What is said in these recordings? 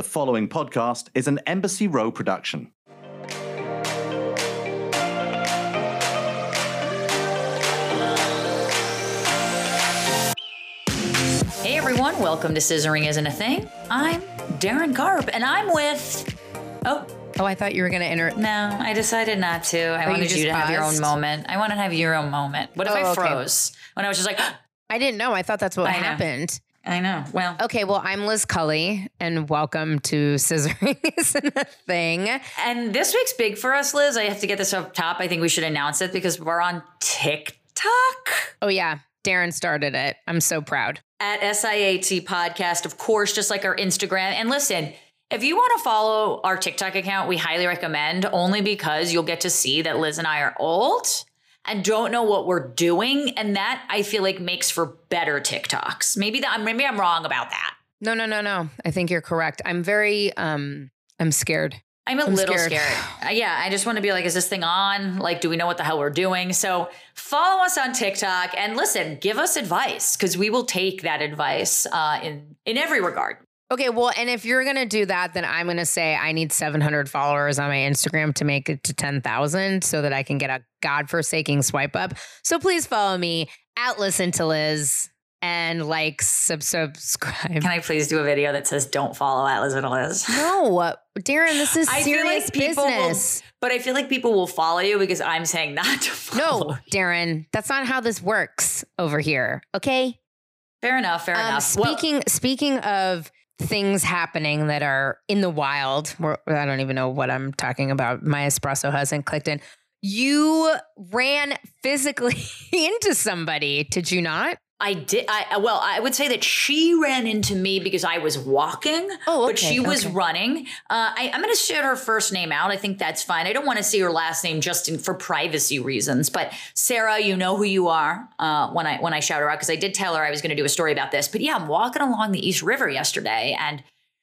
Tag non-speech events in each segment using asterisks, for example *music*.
The following podcast is an Embassy Row production. Hey everyone, welcome to Scissoring Isn't a Thing. I'm Darren Garb, and I'm with. Oh, Oh, I thought you were going to enter. no, I decided not to. I Oh, you wanted you, just to have your own paused? moment. I want to have your own moment. What if Oh, I okay. froze? When I was just like, *gasps* I didn't know. I thought that's what I know. happened. I know. Well, Okay, well, I'm Liz Cully, and welcome to Scissoring *laughs* Isn't a Thing. and this week's big for us, Liz. I have to get this up top. I think we should announce it because we're on TikTok Oh, yeah, Darren started it. I'm so proud. at SIAT Podcast, of course, just like our Instagram. And listen, if you want to follow our TikTok account, we highly recommend only because you'll get to see that Liz and I are old and don't know what we're doing. And that I feel like makes for better TikToks. Maybe that maybe I'm wrong about that. No, no, no, no. I think you're correct. I'm very, um, I'm scared. I'm a I'm little scared. scared. *sighs* Yeah, I just want to be like, is this thing on? Like, do we know what the hell we're doing? So follow us on TikTok and listen, give us advice because we will take that advice uh, in in every regard. Okay, well, and if you're gonna do that, then I'm gonna say I need 700 followers on my Instagram to make it to 10,000, so that I can get a godforsaking swipe up. So please follow me at Listen to Liz and like sub subscribe. Can I please do a video that says "Don't follow at Atlas and Liz"? No, Darren, this is *laughs* I serious like business. will, but I feel like people will follow you because I'm saying not to follow. No, Darren, that's not how this works over here. Okay. fair enough. Fair Um, enough. Well, speaking speaking of things happening that are in the wild, I don't even know what I'm talking about. My espresso hasn't clicked in. You ran physically *laughs* into somebody, did you not? I did. I well, I would say that she ran into me because I was walking. Oh, but she was running. Uh, I, I'm going to shout her first name out. I think that's fine. I don't want to see her last name just in, for privacy reasons. But Sarah, you know who you are uh, when I when I shout her out because I did tell her I was going to do a story about this. But yeah, I'm walking along the East River yesterday and.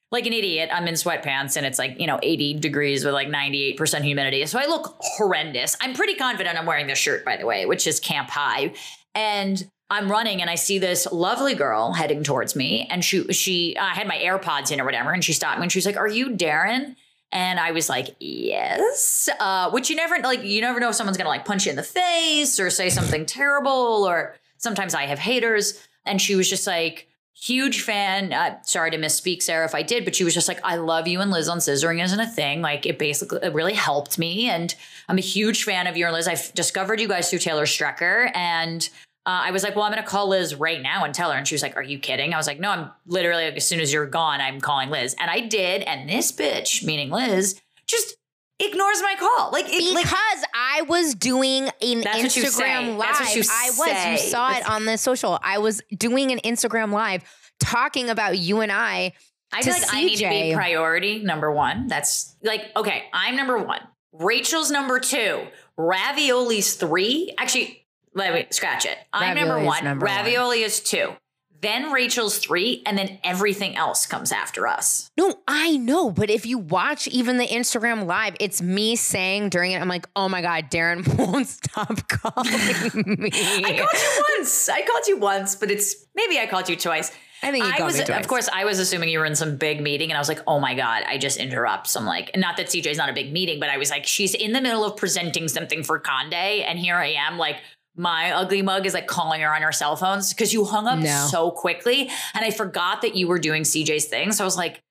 Like an idiot, I'm in sweatpants and it's like, you know, 80 degrees with like 98% humidity. So I look horrendous. I'm pretty confident I'm wearing this shirt, by the way, which is Camp High. And I'm running and I see this lovely girl heading towards me. And she, she, I had my AirPods in or whatever. And she stopped me and she was like, Are you Darren? And I was like, Yes. Uh, which you never, like, you never know if someone's going to like punch you in the face or say something terrible. Or sometimes I have haters. And she was just like, Huge fan. Uh, sorry to misspeak, Sarah, if I did, but she was just like, I love you and Liz on Scissoring isn't a thing. Like, it basically, it really helped me. And I'm a huge fan of you and Liz. I've discovered you guys through Taylor Strecker. And uh, I was like, well, I'm going to call Liz right now and tell her. And she was like, are you kidding? I was like, no, I'm literally, like, as soon as you're gone, I'm calling Liz. And I did. And this bitch, meaning Liz, just ignores my call. Like, it, Because like I was doing an That's what you say. Instagram live. That's what you I was. say. You saw That's- it on the social. I was doing an Instagram live talking about you and I. I feel like I need to be priority number one. That's like, okay, I'm number one. Rachel's number two. Ravioli's three. Actually, let me scratch it. I'm number Ravioli one. number one. Ravioli is two. Then Rachel's three, and then everything else comes after us. No, I know, but if you watch even the Instagram live, it's me saying during it, I'm like, oh my God, Darren *laughs* won't stop calling *laughs* me. I called you once. I called you once, but it's maybe I called you twice. I think you I called was, me twice. of course, I was assuming you were in some big meeting, and I was like, "Oh my god!" I just interrupt. So I'm like, not that CJ's not a big meeting, but I was like, she's in the middle of presenting something for Conde, and here I am, like my ugly mug is like calling her on her cell phones because you hung up No. so quickly, and I forgot that you were doing CJ's thing. So I was like.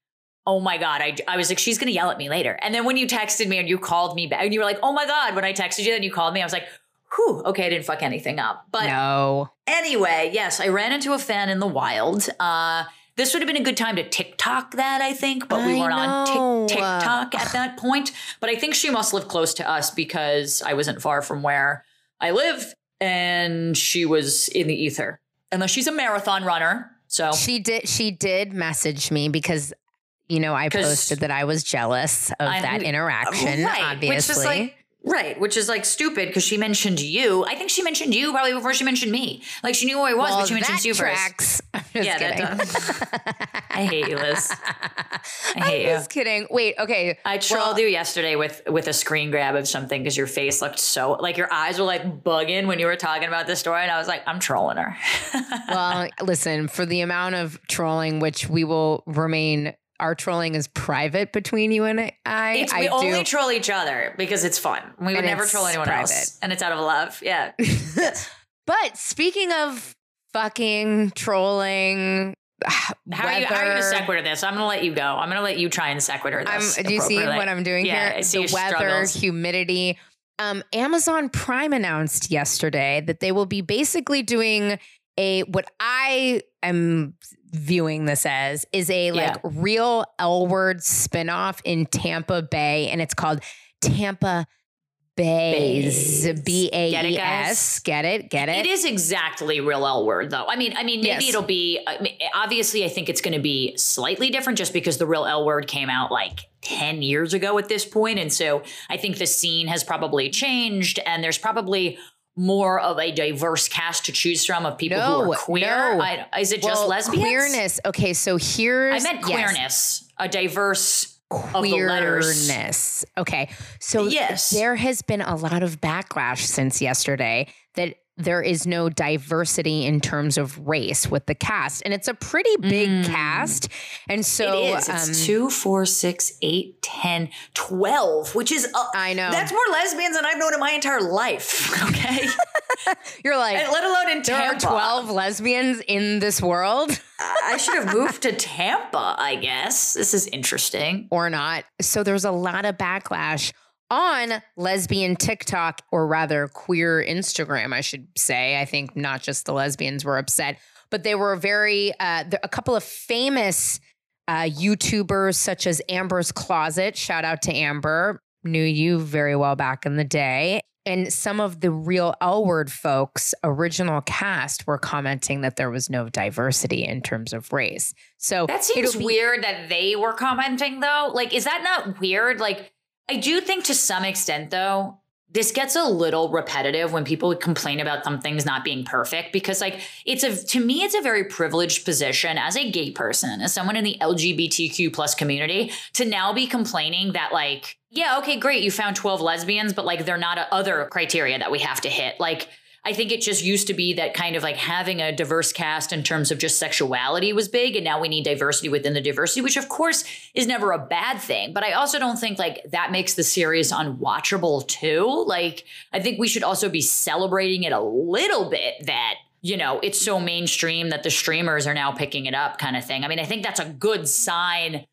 Oh my God. I, I was like, she's going to yell at me later. And then when you texted me and you called me back and you were like, oh my God, when I texted you, then you called me, I was like, whew, okay, I didn't fuck anything up. But no. Anyway, yes, I ran into a fan in the wild. Uh, this would have been a good time to TikTok that, I think, but we I weren't know. on Tik TikTok at that point. But I think she must live close to us because I wasn't far from where I live, and she was in the ether. Unless she's a marathon runner, so She did she did message me because you know, I posted that I was jealous of I- that interaction, right, obviously. which is like right, which is like stupid because she mentioned you. I think she mentioned you probably before she mentioned me. Like she knew who I was, well, but she mentioned you first. tracks. *laughs* I'm just Yeah, kidding. that does. *laughs* I hate you, Liz. I hate I'm you. just kidding. Wait, okay. I trolled Well- you yesterday with with a screen grab of something because your face looked so like your eyes were like bugging when you were talking about this story, and I was like, I'm trolling her. *laughs* well, listen, for the amount of trolling which we will remain our trolling is private between you and I. It's, I we do. only troll each other because it's fun. We would And never troll anyone private. else, and it's out of love. Yeah. *laughs* but speaking of fucking trolling, How are you? How are you going to sequitur this? I'm going to let you go. I'm going to let you try and sequitur this. do you see what I'm doing Yeah, here? I see the weather, struggles. humidity. Um, Amazon Prime announced yesterday that they will be basically doing a what I am viewing this as is a like Yeah. real L word spinoff in Tampa Bay, and it's called Tampa Baes. B A Get it, E? S. Get it? Get it? It is exactly real L word though. I mean, I mean, maybe Yes. it'll be. I mean, obviously, I think it's going to be slightly different just because the real L word came out like ten years ago at this point, and so I think the scene has probably changed, and there's probably more of a diverse cast to choose from of people who are queer. no. I, is it just well, lesbians? queerness. Okay, so here's I meant yes. queerness, a diverse of the queerness. Okay. So Yes. there has been a lot of backlash since yesterday that there is no diversity in terms of race with the cast. And it's a pretty big Mm. cast. And so it is. It's um, two, four, six, eight, 10, 12, which is, uh, I know. that's more lesbians than I've known in my entire life. *laughs* Okay. *laughs* you're like And let alone in there are Tampa. 12 lesbians in this world *laughs* I should have moved to Tampa, I guess. This is interesting. or not. So there's a lot of backlash on lesbian TikTok, or rather queer Instagram, I should say. I think not just the lesbians were upset, but they were very, uh, a couple of famous uh, YouTubers, such as Amber's Closet. Shout out to Amber. Knew you very well back in the day. And some of the real L word folks, original cast, were commenting that there was no diversity in terms of race. So That seems be- weird that they were commenting, though. Like, is that not weird? Like, I do think to some extent, though, this gets a little repetitive when people complain about some things not being perfect because, like, it's a to me, it's a very privileged position as a gay person, as someone in the LGBTQ plus community, to now be complaining that, like, yeah, okay, great, you found 12 lesbians, but like they're not a other criteria that we have to hit. Like, I think it just used to be that kind of like having a diverse cast in terms of just sexuality was big. And now we need diversity within the diversity, which of course is never a bad thing. But I also don't think like that makes the series unwatchable too. Like, I think we should also be celebrating it a little bit that. You know, it's so mainstream that the streamers are now picking it up, kind of thing. I mean, I think that's a good sign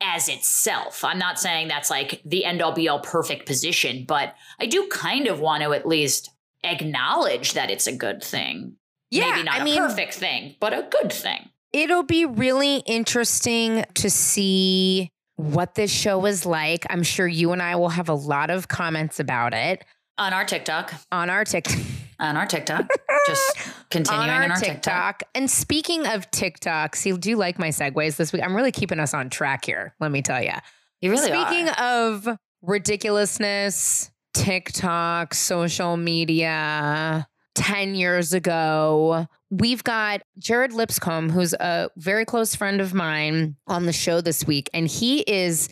as itself. I'm not saying that's like the end all be all perfect position, but I do kind of want to at least acknowledge that it's a good thing. Yeah, Maybe not I a mean, perfect thing, but a good thing. It'll be really interesting to see what this show is like. I'm sure you and I will have a lot of comments about it On our TikTok, on our TikTok. *laughs* on our TikTok, just *laughs* continuing on our, in our TikTok. TikTok. And speaking of TikTok, see, do you like my segues this week? I'm really keeping us on track here. Let me tell you. You really Speaking are. of ridiculousness, TikTok, social media, 10 years ago, we've got Jared Lipscomb, who's a very close friend of mine, on the show this week. And he is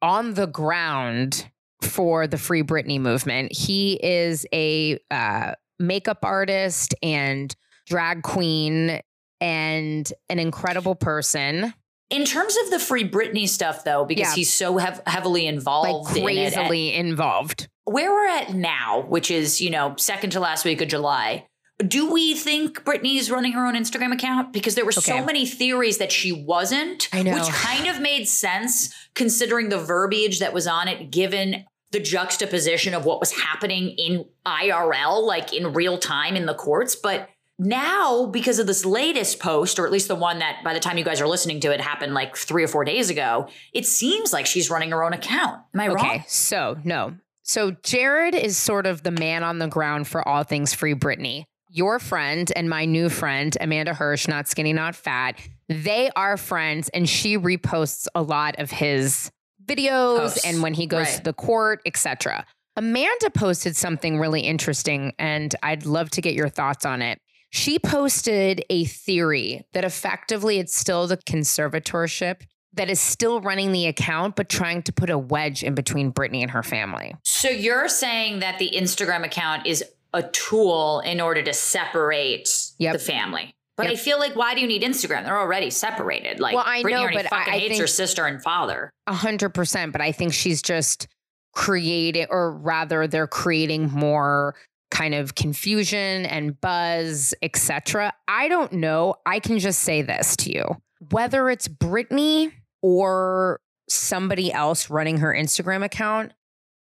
on the ground for the Free Britney movement. He is a uh, makeup artist and drag queen and an incredible person. In terms of the free Britney stuff, though, because Yeah. he's so hev- heavily like involved in it, crazily involved. Where we're at now, which is, you know, second to last week of July, do we think Britney's running her own Instagram account? Because there were Okay. so many theories that she wasn't, which kind of made sense considering the verbiage that was on it, given the juxtaposition of what was happening in IRL, like in real time in the courts. But now, because of this latest post, or at least the one that by the time you guys are listening to it happened like three or four days ago, it seems like she's running her own account. Am I wrong? Okay, so no. So Jared is sort of the man on the ground for all things free Britney. Your friend and my new friend, Amanda Hirsch, not skinny, not fat, they are friends, and she reposts a lot of his videos Posts, and when he goes right. to the court, etc. Amanda posted something really interesting, and I'd love to get your thoughts on it. She posted a theory that effectively it's still the conservatorship that is still running the account, but trying to put a wedge in between Britney and her family. So you're saying that the Instagram account is a tool in order to separate Yep. the family. But Yep. I feel like why do you need Instagram? They're already separated. Like Well, I Britney know, but I- fucking I hates think- her sister and father. A hundred percent, but I think she's just creating, or rather, they're creating more kind of confusion and buzz, etc. I don't know. I can just say this to you: whether it's Britney or somebody else running her Instagram account,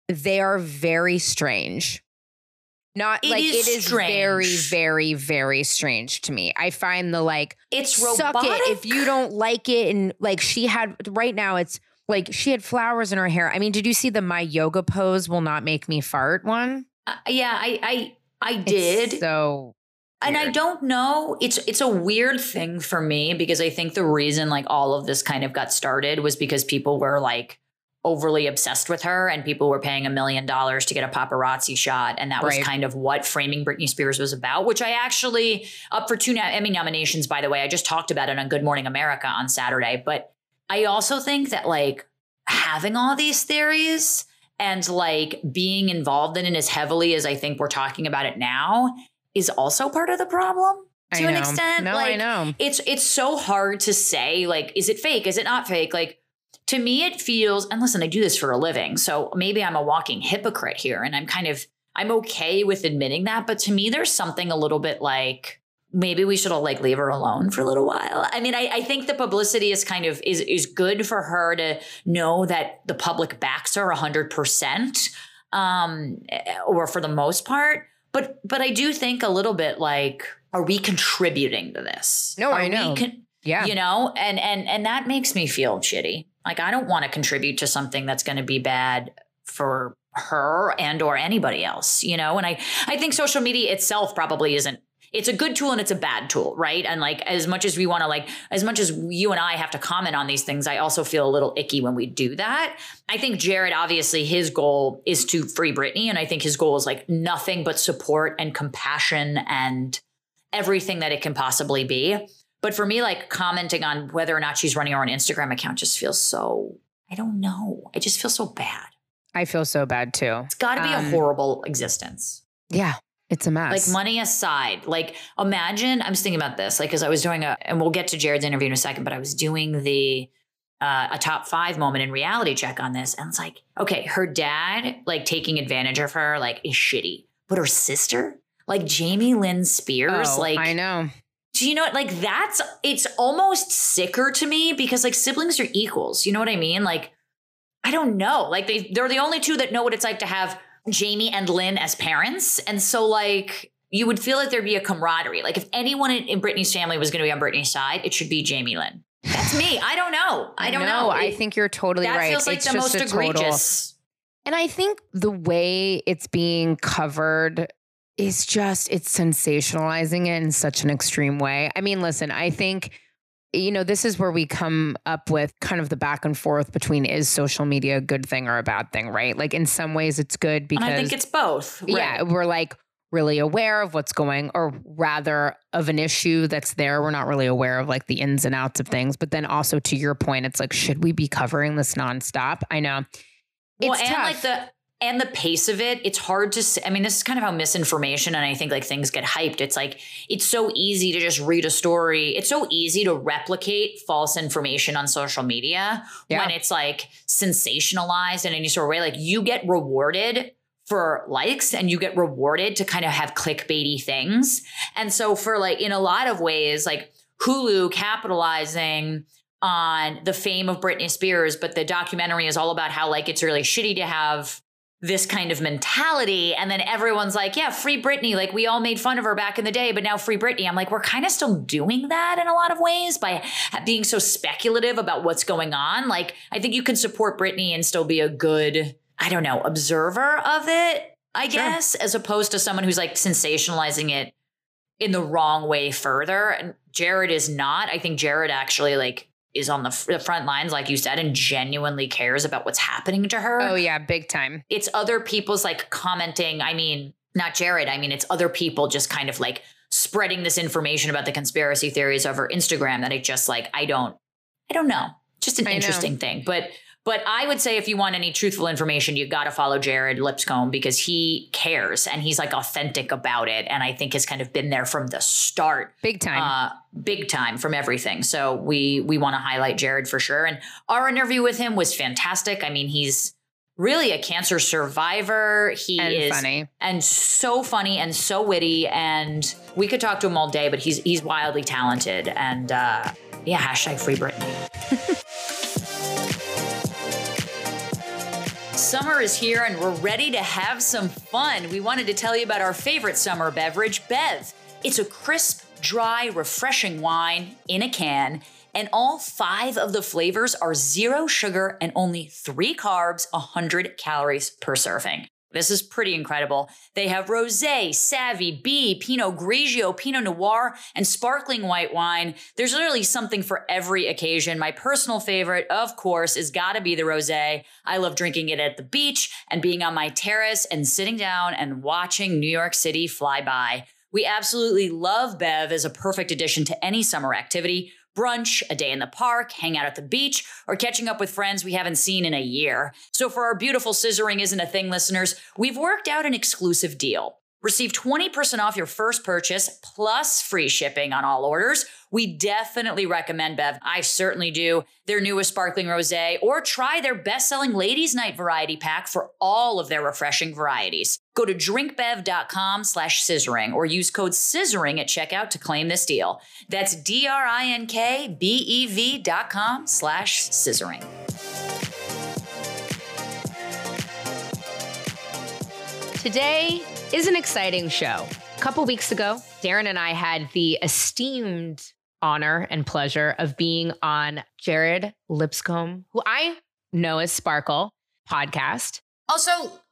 they are very strange. Not It like is it is very, strange. very, very strange to me. I find the like It's suck robotic. it if you don't like it and like she had right now it's like she had flowers in her hair i mean did you see the my yoga pose will not make me fart one Uh, yeah, I I I It's did. so and I don't know. It's it's a weird thing for me because I think the reason like all of this kind of got started was because people were like overly obsessed with her and people were paying a million dollars to get a paparazzi shot. And that was kind of what framing Britney Spears was about which I actually up for two Emmy nominations by the way. I just talked about it on Good Morning America on Saturday. But I also think that like having all these theories and like being involved in it as heavily as I think we're talking about it now is also part of the problem to an extent. no i know It's it's so hard to say like is it fake? Is it not fake? Like to me it feels and listen, I do this for a living. So maybe I'm a walking hypocrite here and I'm kind of I'm okay with admitting that, but to me there's something a little bit like maybe we should all like leave her alone for a little while. I mean, I, I think the publicity is kind of is is good for her to know that the public backs her hundred percent, um, or for the most part. But but I do think a little bit like, are we contributing to this? No, Are I we know. con- yeah you know, and and and that makes me feel shitty. Like I don't want to contribute to something that's going to be bad for her and or anybody else, you know? And I I think social media itself probably isn't it's a good tool and it's a bad tool, right? And like as much as we want to like as much as you and I have to comment on these things, I also feel a little icky when we do that. I think Jared obviously his goal is to free Britney and I think his goal is like nothing but support and compassion and everything that it can possibly be. But for me like commenting on whether or not she's running her own Instagram account just feels so I don't know. I just feel so bad. i feel so bad too It's got to be Um, a horrible existence. yeah it's a mess Like money aside, like imagine I'm just thinking about this, like because I was doing a, and we'll get to Jared's interview in a second, but I was doing the uh, a top five moment in reality check on this, and it's like, okay, her dad like taking advantage of her like is shitty, but her sister, like Jamie Lynn Spears, Oh, like i know do you know what? like that's it's almost sicker to me because like siblings are equals. You know what I mean? Like I don't know. Like they they're the only two that know what it's like to have Jamie and Lynn as parents. And so like you would feel like there'd be a camaraderie. Like if anyone in, in Britney's family was going to be on Britney's side, it should be Jamie Lynn. That's me. I don't know. I don't No, know. i It- think you're totally that right feels like it's the just most total egregious. And I think the way it's being covered is just it's sensationalizing it in such an extreme way. I mean, listen, I think you know, this is where we come up with kind of the back and forth between is social media a good thing or a bad thing, right? Like in some ways it's good because And I think it's both. yeah, we're like really aware of what's going or rather of an issue that's there. We're not really aware of like the ins and outs of things. But then also to your point, it's like, should we be covering this nonstop? I know. well, It's and tough. like the and the pace of it, it's hard to. say. I mean, this is kind of how misinformation and I think like things get hyped. It's like it's so easy to just read a story. It's so easy to replicate false information on social media Yeah. when it's like sensationalized in any sort of way. Like you get rewarded for likes and you get rewarded to kind of have clickbaity things. And so for like in a lot of ways, like Hulu capitalizing on the fame of Britney Spears, but the documentary is all about how like it's really shitty to have this kind of mentality. And then everyone's like, yeah, free Britney. Like we all made fun of her back in the day, but now free Britney. I'm like, we're kind of still doing that in a lot of ways by being so speculative about what's going on. Like I think you can support Britney and still be a good, I don't know, observer of it, I Sure. guess, as opposed to someone who's like sensationalizing it in the wrong way further. And Jared is not. I think Jared actually like is on the, the front lines, like you said, and genuinely cares about what's happening to her. Oh yeah, big time. It's other people's like commenting. I mean, not Jared. I mean, it's other people just kind of like spreading this information about the conspiracy theories over Instagram that I just like, I don't, I don't know. Just an I know. interesting thing. But But I would say if you want any truthful information, you got to follow Jared Lipscomb because he cares and he's like authentic about it. And I think has kind of been there from the start. Big time. Uh, big time from everything. So we we want to highlight Jared for sure. And our interview with him was fantastic. I mean, he's really a cancer survivor. He and is funny. and so funny and so witty. And we could talk to him all day, but he's he's wildly talented. And uh, yeah, hashtag free Britney. *laughs* Summer is here and we're ready to have some fun. We wanted to tell you about our favorite summer beverage, Bev. It's a crisp, dry, refreshing wine in a can, and all five of the flavors are zero sugar and only three carbs, 100 calories per serving. This is pretty incredible. They have rosé, savvy, B, Pinot Grigio, Pinot Noir, and sparkling white wine. There's literally something for every occasion. My personal favorite, of course, is gotta be the rosé. I love drinking it at the beach and being on my terrace and sitting down and watching New York City fly by. We absolutely love Bev as a perfect addition to any summer activity brunch, a day in the park, hang out at the beach, or catching up with friends we haven't seen in a year. So for our beautiful scissoring isn't a thing listeners, we've worked out an exclusive deal. Receive 20% off your first purchase plus free shipping on all orders. We definitely recommend Bev. I certainly do. Their newest sparkling rosé or try their best-selling ladies night variety pack for all of their refreshing varieties. Go to drinkbev.com slash scissoring or use code scissoring at checkout to claim this deal. That's D-R-I-N-K-B-E-V dot com slash scissoring. Today is an exciting show. A couple weeks ago, Darren and I had the esteemed honor and pleasure of being on Jared Lipscomb, who I know as Sparkle podcast. Also,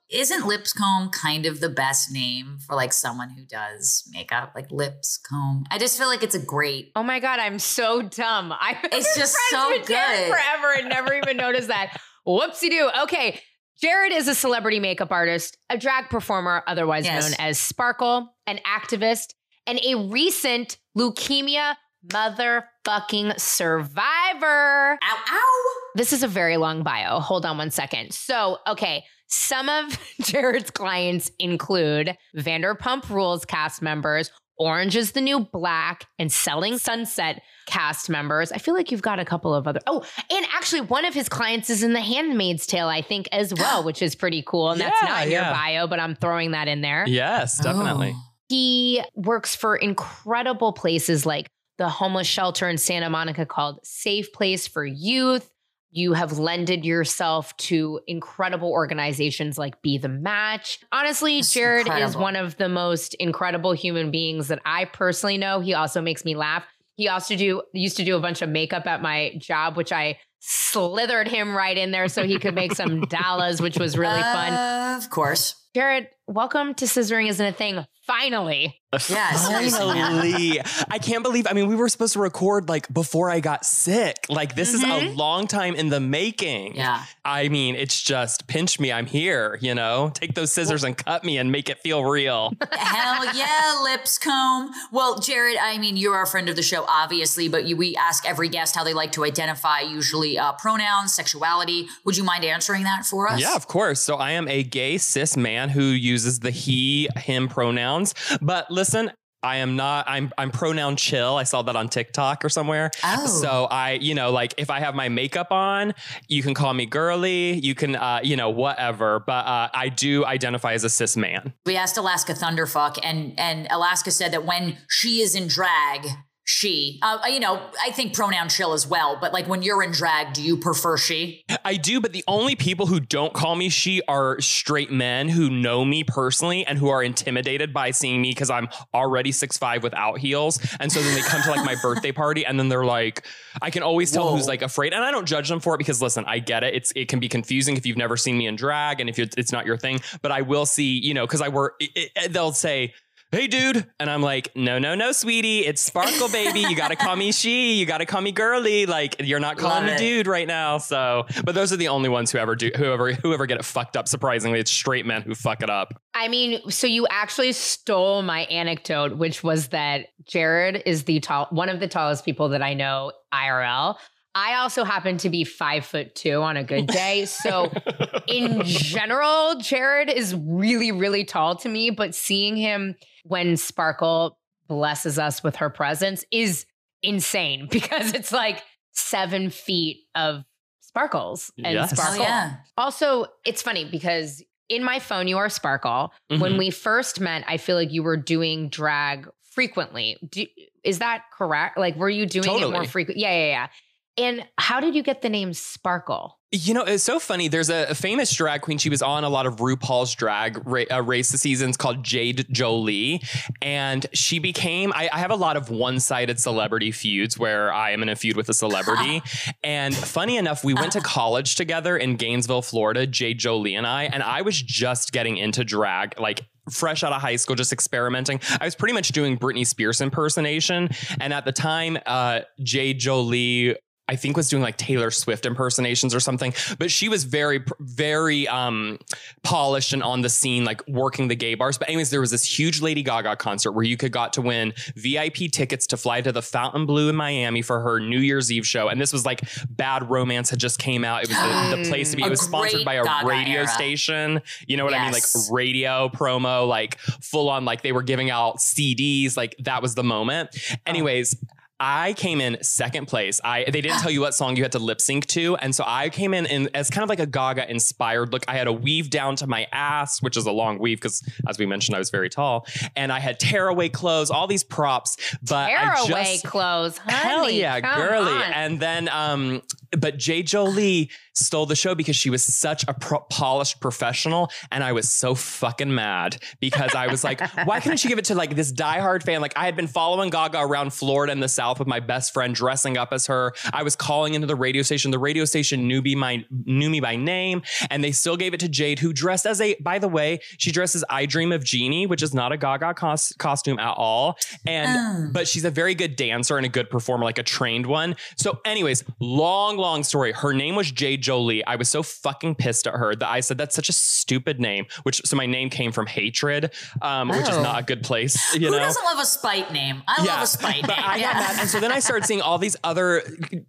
isn't Lipscomb kind of the best name for like someone who does makeup, like Lipscomb? I just feel like it's a great. Oh my God, I'm so dumb. I It's *laughs* just so good. forever and never even noticed that. Whoopsie doo. Okay. Jared is a celebrity makeup artist, a drag performer, otherwise Yes. known as Sparkle, an activist, and a recent leukemia motherfucking survivor. Ow, ow! This is a very long bio. Hold on one second. So, okay, some of *laughs* Jared's clients include Vanderpump Rules cast members, Orange is the New Black, and Selling Sunset cast members. I feel like you've got a couple of other. Oh, and actually, one of his clients is in The Handmaid's Tale, I think, as *gasps* well, which is pretty cool. And that's not in your bio, but I'm throwing that in there. Yes, definitely. Oh. He works for incredible places like the homeless shelter in Santa Monica called Safe Place for Youth. You have lended yourself to incredible organizations like Be the Match. Honestly, That's Jared is one of the most incredible human beings that I personally know. He also makes me laugh. He also do used to do a bunch of makeup at my job, which I slithered him right in there so he could make some *laughs* dollars, which was really fun. Of course. Jared, welcome to Scissoring Isn't a Thing. Finally. Yes. Finally. I can't believe, I mean, we were supposed to record like before I got sick. Like, this is a Mhm. long time in the making. Yeah. I mean, it's just pinch me, I'm here, you know? Take those scissors and cut me and make it feel real. Hell yeah, Lipscomb. Well, Jared, I mean, you're our friend of the show, obviously, but you, we ask every guest how they like to identify, usually uh, pronouns, sexuality. Would you mind answering that for us? Yeah, of course. So I am a gay cis man who uses the he, him pronouns. But listen, I am not, I'm I'm pronoun chill. I saw that on TikTok or somewhere. Oh. So I, you know, like if I have my makeup on, you can call me girly, you can uh, you know, whatever. But uh, I do identify as a cis man. we asked Alaska Thunderfuck, and and Alaska said that when she is in drag, she, uh, you know, I think pronoun chill as well. But like when you're in drag, do you prefer she? I do, but the only people who don't call me she are straight men who know me personally and who are intimidated by seeing me because I'm already six five without heels. And so then they come to like my *laughs* birthday party and then they're like, I can always tell Whoa. who's like afraid. And I don't judge them for it because listen, I get it. It's it can be confusing if you've never seen me in drag and if it's, not your thing. But I will see, you know, because I were, It, it- they'll say. Hey dude, and I'm like, no, no, no, sweetie, it's Sparkle, baby. You gotta call me she. You gotta call me girly. Like you're not calling Love me it. dude right now. So, but those are the only ones who ever do, whoever, whoever get it fucked up. Surprisingly, it's straight men who fuck it up. I mean, so you actually stole my anecdote, which was that Jared is the tall, one of the tallest people that I know IRL. I also happen to be five foot two on a good day. So, *laughs* in general, Jared is really, really tall to me. But seeing him when Sparkle blesses us with her presence is insane *laughs* because it's like seven feet of sparkles and Yes. Oh, sparkle. yeah. Also, it's funny because in my phone, you are Sparkle. When Mhm. we first met, I feel like you were doing drag frequently. Do, is that correct? Like, were you doing it more Totally. frequent? Yeah, yeah, yeah. And how did you get the name Sparkle? You know, it's so funny. There's a, a famous drag queen. She was on a lot of RuPaul's drag ra- uh, race seasons called Jade Jolie. And she became, I, I have a lot of one sided celebrity feuds where I am in a feud with a celebrity. *laughs* and funny enough, we went to *laughs* college together in Gainesville, Florida, Jade Jolie and I. And I was just getting into drag, like fresh out of high school, just experimenting. I was pretty much doing Britney Spears impersonation. And at the time, uh, Jade Jolie I think was doing like Taylor Swift impersonations or something, but she was very, very um, polished and on the scene, like working the gay bars. But anyways, there was this huge Lady Gaga concert where you could got to win VIP tickets to fly to the Fontainebleau in Miami for her New Year's Eve show. And this was like Bad Romance had just came out. It was the, the *gasps* place to be. It was sponsored by a Gaga radio era. station. You know what I mean? Like radio promo, like full on, like they were giving out CDs. Like that was the moment. Anyways, I came in second place. I they didn't tell you what song you had to lip sync to, and so I came in, in as kind of like a Gaga inspired look. I had a weave down to my ass, which is a long weave because, as we mentioned, I was very tall, and I had tearaway clothes, all these props. But I Tearaway just clothes. Honey, Hell yeah, girly. on. And then, um, but Jade Jolie ah. stole the show because she was such a pro- polished professional. And I was so fucking mad because I was like, why couldn't she give it to like this diehard fan? Like, I had been following Gaga around Florida and the South with my best friend dressing up as her. I was calling into the radio station. The radio station knew me, my, knew me by name. And they still gave it to Jade, who dressed as a, by the way, she dresses I Dream of Jeannie, which is not a Gaga cos- costume at all. And, Oh. but she's a very good dancer and a good performer, like a trained one. So, anyways, long, long story. Her name was Jade Jolie. I was so fucking pissed at her that I said that's such a stupid name. Which so my name came from hatred, um, which is Oh. not a good place. *laughs* You Who know. doesn't love a spite name? I love a spite but name. I got yeah. mad, and so then I started seeing all these other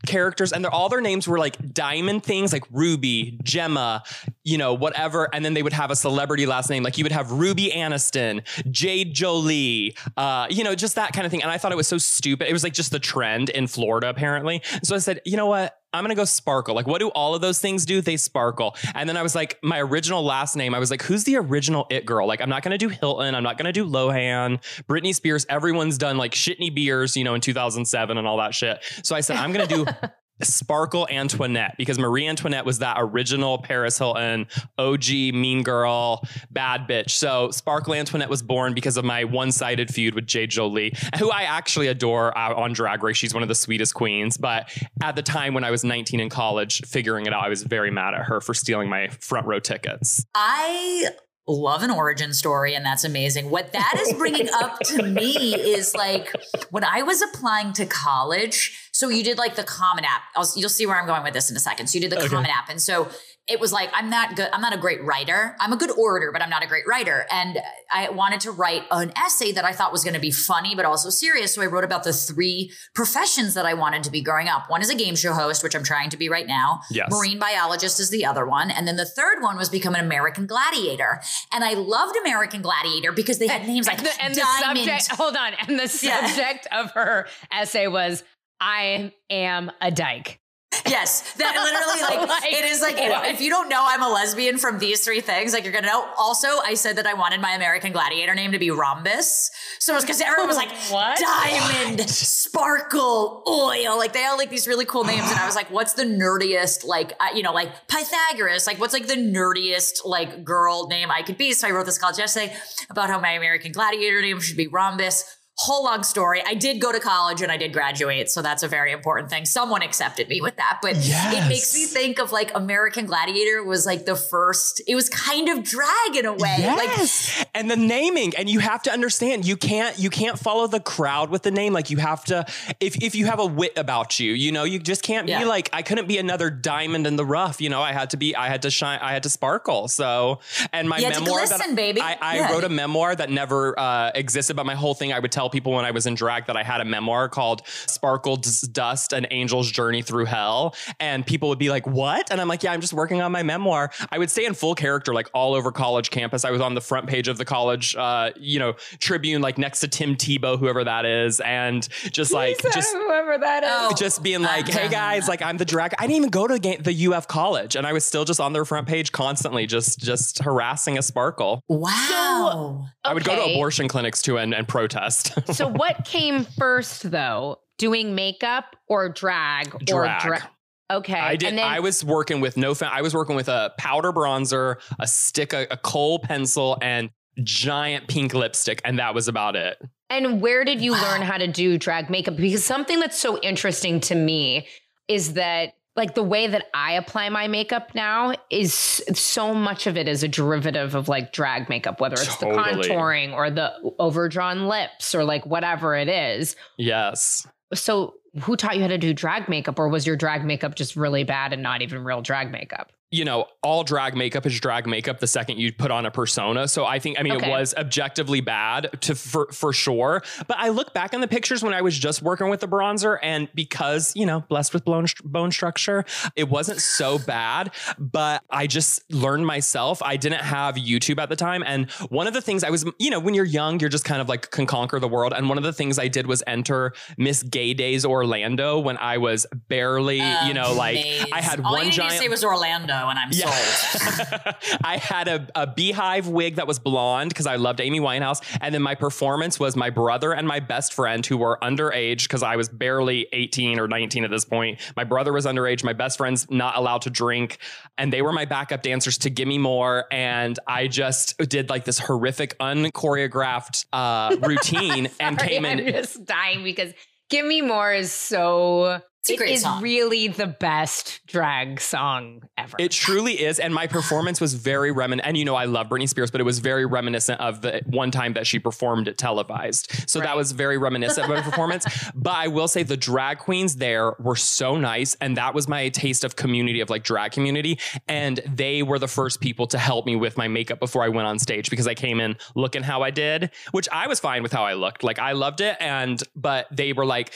characters, and they're, all their names were like diamond things, like Ruby, Gemma, you know, whatever. And then they would have a celebrity last name, like you would have Ruby Aniston, Jade Jolie, uh, you know, just that kind of thing. And I thought it was so stupid. It was like just the trend in Florida, apparently. So I said, you know what? I'm gonna go sparkle. Like, what do all of those things do? They sparkle. And then I was like, my original last name, I was like, who's the original it girl? Like, I'm not gonna do Hilton. I'm not gonna do Lohan, Britney Spears. Everyone's done like shitney beers, you know, in 2007 and all that shit. So I said, I'm gonna do *laughs* Sparkle Antoinette because Marie Antoinette was that original Paris Hilton, OG mean girl, bad bitch. So Sparkle Antoinette was born because of my one sided feud with Jade Jolie, who I actually adore uh, on Drag Race. She's one of the sweetest queens. But at the time when I was 19 in college, figuring it out, I was very mad at her for stealing my front row tickets. I love an origin story, and that's amazing. What that is bringing *laughs* up to me is like when I was applying to college. So you did like the Common App. I'll, you'll see where I'm going with this in a second. So you did the Okay. Common App, and so it was like I'm not good. I'm not a great writer. I'm a good orator, but I'm not a great writer. And I wanted to write an essay that I thought was going to be funny, but also serious. So I wrote about the three professions that I wanted to be growing up. One is a game show host, which I'm trying to be right now. Yes. Marine biologist is the other one. And then the third one was become an American gladiator. And I loved American Gladiator because they had names like And the, and the Diamond. subject, hold on. And the Yeah. subject of her essay was, I am a dyke. Yes, that literally *laughs* like, Like, it is like what? if you don't know I'm a lesbian from these three things, like you're gonna know. Also, I said that I wanted my American Gladiator name to be Rhombus, so it's because everyone was like What? diamond, *laughs* sparkle, oil, like they all like these really cool names, and I was like, what's the nerdiest like uh, you know like Pythagoras, like what's like the nerdiest like girl name I could be? So I wrote this college essay about how my American Gladiator name should be Rhombus. Whole long story. I did go to college and I did graduate, so that's a very important thing. Someone accepted me with that, but it makes me think of like American Gladiator was like the first. It was kind of drag in a way. Yes. and the naming, and you have to understand, you can't you can't follow the crowd with the name. Like you have to, if if you have a wit about you, you know, you just can't Yeah. be like I couldn't be another diamond in the rough. You know, I had to be, I had to shine, I had to sparkle. So, and my You had to memoir glisten, that. I, I Yeah. wrote a memoir that never uh, existed, but my whole thing, I would tell tell people when I was in drag that I had a memoir called Sparkle Dust An Angel's Journey Through Hell. And people would be like, What? And I'm like, Yeah, I'm just working on my memoir. I would stay in full character, like all over college campus. I was on the front page of the college, uh, you know, Tribune, like next to Tim Tebow, whoever that is. And just like, just whoever that is. Oh. just being like, hey guys, like I'm the drag. I didn't even go to the UF college, and I was still just on their front page constantly, just just harassing a sparkle. Wow. I would go to abortion clinics too and, and protest. *laughs* So what came first though? Doing makeup or drag, or Drag. dra- Okay. I did. Then, I was working with no. Fa- I was working with a powder bronzer, a stick, a, a kohl pencil, and giant pink lipstick, and that was about it. and where did you learn how to do drag makeup? Because something that's so interesting to me is that like the way that I apply my makeup now is so much of it is a derivative of like drag makeup, whether it's Totally. the contouring or the overdrawn lips or like whatever it is. Yes. So who taught you how to do drag makeup or was your drag makeup just really bad and not even real drag makeup? you know, all drag makeup is drag makeup the second you put on a persona. So I think, I mean, Okay. it was objectively bad to for, for sure. But I look back on the pictures when I was just working with the bronzer, and because you know, blessed with bone bone structure, it wasn't so bad. But I just learned myself. I didn't have YouTube at the time, and one of the things I was, you know, when you're young, you're just kind of like can conquer the world. And one of the things I did was enter Miss Gay Days Orlando when I was barely, you know, like I had All one you need giant. to say was Orlando, and I'm sold. *laughs* I had a, a beehive wig that was blonde because I loved Amy Winehouse. And then my performance was my brother and my best friend who were underage because I was barely 18 or 19 at this point. My brother was underage. My best friend's not allowed to drink. And they were my backup dancers to Gimme More. And I just did like this horrific, unchoreographed uh, routine *laughs* and Sorry, came I'm in. just dying because Gimme More is so It's a it great is song. really the best drag song ever. It truly is. And my performance was very reminiscent. And you know, I love Britney Spears, but it was very reminiscent of the one time that she performed it televised. So that was very reminiscent of my performance. *laughs* But I will say the drag queens there were so nice. And that was my taste of community, of like drag community. And they were the first people to help me with my makeup before I went on stage because I came in looking how I did, which I was fine with how I looked. Like I loved it. And, but they were like,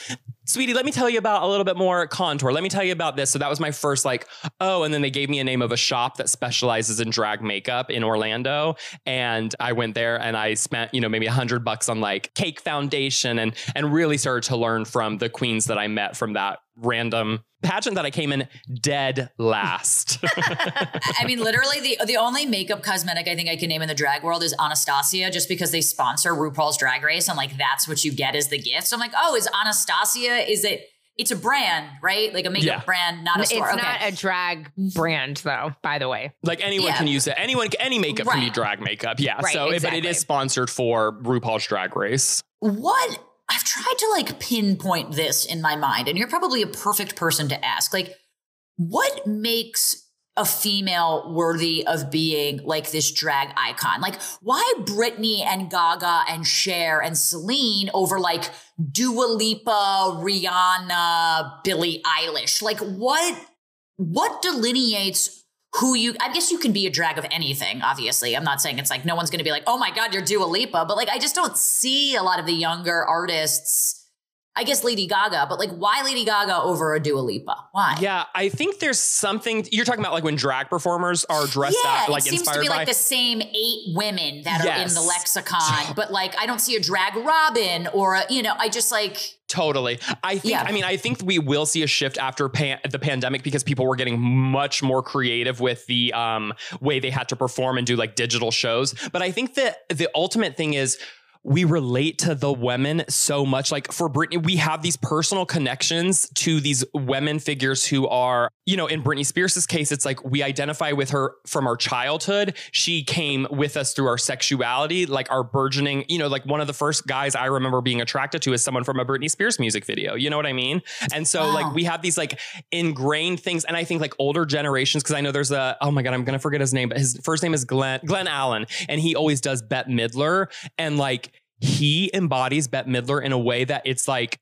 sweetie, let me tell you about a little bit more contour. Let me tell you about this. So that was my first like, oh, and then they gave me a name of a shop that specializes in drag makeup in Orlando. And I went there and I spent, you know, maybe a hundred bucks on like cake foundation and and really started to learn from the queens that I met from that random pageant that I came in dead last. *laughs* I mean, literally, the the only makeup cosmetic I think I can name in the drag world is Anastasia, just because they sponsor RuPaul's Drag Race, and like that's what you get as the gift. So I'm like, oh, is Anastasia? Is it? It's a brand, right? Like a makeup Yeah. brand, not a it's store. okay. not a drag brand though, by the way. like anyone Yeah. can use it. Anyone, any makeup can be drag makeup. Yeah. Right, so, but it exactly. is sponsored for RuPaul's Drag Race. what I've tried to like pinpoint this in my mind, and you're probably a perfect person to ask. Like, what makes a female worthy of being like this drag icon? Like, why Britney and Gaga and Cher and Celine over like Dua Lipa, Rihanna, Billie Eilish? Like, what what delineates who you I guess you can be a drag of anything, obviously. I'm not saying it's like no one's gonna be like, oh my God, you're Dua Lipa, but like I just don't see a lot of the younger artists. I guess Lady Gaga, but like why Lady Gaga over a Dua Lipa? Why? Yeah, I think there's something you're talking about, like when drag performers are dressed up. yeah, out, like it seems inspired to be by. like the same eight women that are in the lexicon, *laughs* but like I don't see a drag Robin or a, you know, I just like Totally. I think, Yeah. I mean, I think we will see a shift after pan- the pandemic because people were getting much more creative with the um, way they had to perform and do like digital shows. But I think that the ultimate thing is we relate to the women so much. Like for Britney, we have these personal connections to these women figures who are, you know, in Britney Spears' case, it's like we identify with her from our childhood. She came with us through our sexuality, like our burgeoning, you know, like one of the first guys I remember being attracted to is someone from a Britney Spears music video. You know what I mean? And so Wow. like we have these like ingrained things. And I think like older generations, because I know there's a, oh my God, I'm gonna forget his name, but his first name is Glenn, Glenn Allen. And he always does Bette Midler. And like he embodies Bette Midler in a way that it's like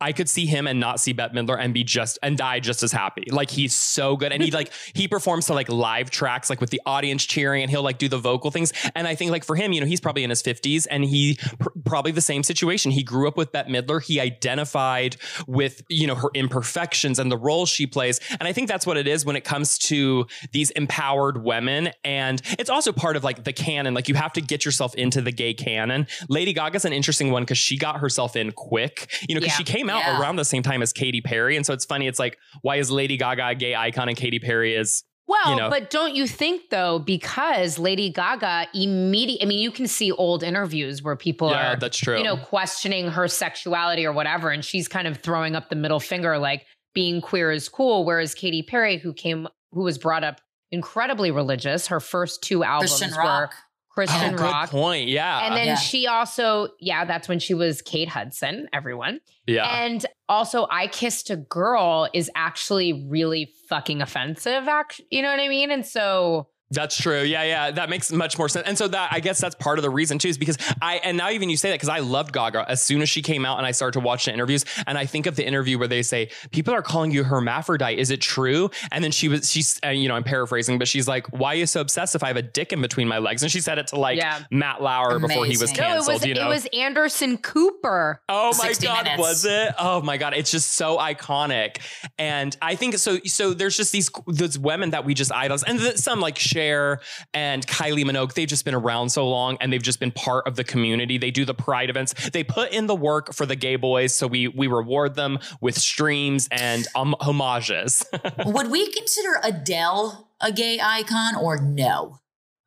I could see him and not see Bette Midler and be just and die just as happy. Like he's so good, and he like he performs to like live tracks, like with the audience cheering, and he'll like do the vocal things. And I think like for him, you know, he's probably in his fifties, and he pr- probably the same situation. He grew up with Bette Midler. He identified with you know her imperfections and the role she plays, and I think that's what it is when it comes to these empowered women. And it's also part of like the canon. Like you have to get yourself into the gay canon. Lady Gaga's an interesting one because she got herself in quick. You know, because Yeah. she came out Yeah. around the same time as Katy Perry. And so it's funny. It's like, why is Lady Gaga a gay icon and Katy Perry is Well, you know. but don't you think though, because Lady Gaga immediately, I mean, you can see old interviews where people yeah, are, that's true. you know, questioning her sexuality or whatever. And she's kind of throwing up the middle finger, like being queer is cool. Whereas Katy Perry, who came, who was brought up incredibly religious, her first two albums Christian were rock. Christian oh, good rock. point. Yeah. And then Yeah. she also, yeah, that's when she was Katy Hudson, everyone. yeah. And also, I Kissed a Girl is actually really fucking offensive. Act, you know what I mean? And so, That's true. Yeah, yeah. That makes much more sense. And so that I guess that's part of the reason too, is because I and now even you say that because I loved Gaga as soon as she came out and I started to watch the interviews and I think of the interview where they say people are calling you hermaphrodite. Is it true? And then she was she's uh, you know I'm paraphrasing, but she's like, why are you so obsessed if I have a dick in between my legs? And she said it to like Yeah. Matt Lauer before he was Amazing. no, it canceled. was you know, it was Anderson Cooper. Oh my god, minutes. was it? Oh my god, it's just so iconic. And I think so so there's just these those women that we just idolize and th- some like Cher and Kylie Minogue, they've just been around so long and they've just been part of the community. They do the pride events. They put in the work for the gay boys, so we we reward them with streams and um, homages. *laughs* Would we consider Adele a gay icon or no?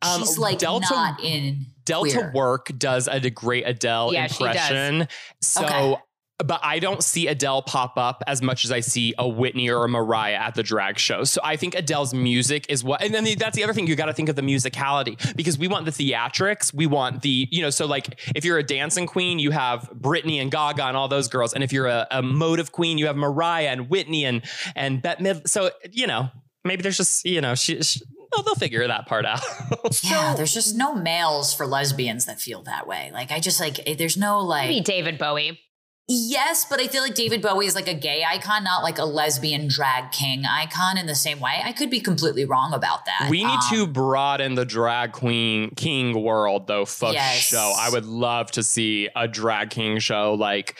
Um, She's like Delta- not in Delta queer. Work does a great Adele Yeah, she does. impression. So Okay. But I don't see Adele pop up as much as I see a Whitney or a Mariah at the drag show. So I think Adele's music is what, and then the- that's the other thing you got to think of the musicality because we want the theatrics. We want the, you know, so like if you're a dancing queen, you have Britney and Gaga and all those girls. And if you're a, a motive queen, you have Mariah and Whitney and, and Bette Mid. So, you know, maybe there's just, you know, she, she they'll, they'll figure that part out. *laughs* Yeah, there's just no males for lesbians that feel that way. Like I just like eh, there's no like Maybe like David Bowie. Yes, but I feel like David Bowie is like a gay icon, not like a lesbian drag king icon in the same way. I could be completely wrong about that. We need Um, to broaden the drag queen king world though for Yes. show. I would love to see a drag king show like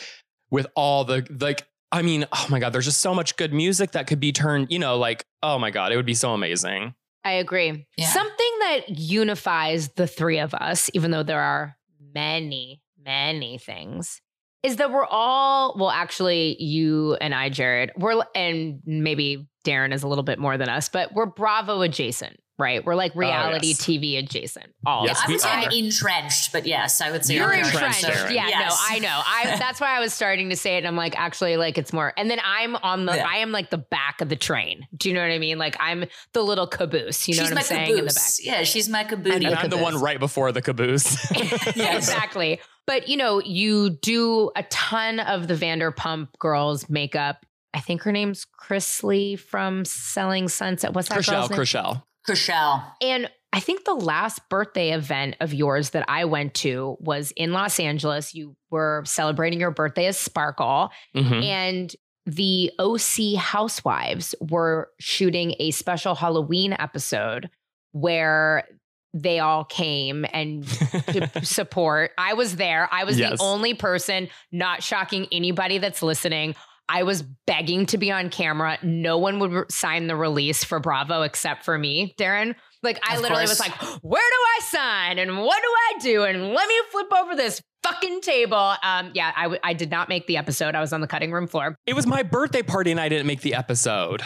with all the like I mean, oh my god, there's just so much good music that could be turned, you know, like oh my god, it would be so amazing. I agree. Yeah. Something that unifies the three of us, even though there are many, many things, is that we're all, well, actually, you and I, Jared, we're, and maybe Darren is a little bit more than us, but we're Bravo adjacent, right? We're like oh, reality yes. TV adjacent. All Yes, us. I we would say I'm entrenched, but yes, I would say You're I'm entrenched, entrenched. Yeah, Yes. no, I know. I *laughs* that's why I was starting to say it. And I'm like, actually, like it's more. And then I'm on the. Yeah. I am like the back of the train. Do you know what I mean? Like I'm the little caboose. You know she's what I'm saying in the back. Yeah, she's my caboose. And the I'm the one right before the caboose. *laughs* *laughs* Yes. exactly. But you know, you do a ton of the Vanderpump girls makeup. I think her name's Chris Lee from Selling Sunset. What's that Chrishell, girl's name? Chrishell. Chrishell. And I think the last birthday event of yours that I went to was in Los Angeles. You were celebrating your birthday as Sparkle, Mhm. and the OC housewives were shooting a special Halloween episode where they all came and to *laughs* support. I was there. I was Yes. the only person, not shocking anybody that's listening. I was begging to be on camera. No one would re- sign the release for Bravo except for me, Darren. Like I Of literally course. was like, "Where do I sign? And what do I do? And let me flip over this fucking table." Um, yeah, I, w- I did not make the episode. I was on the cutting room floor. It was my birthday party and I didn't make the episode.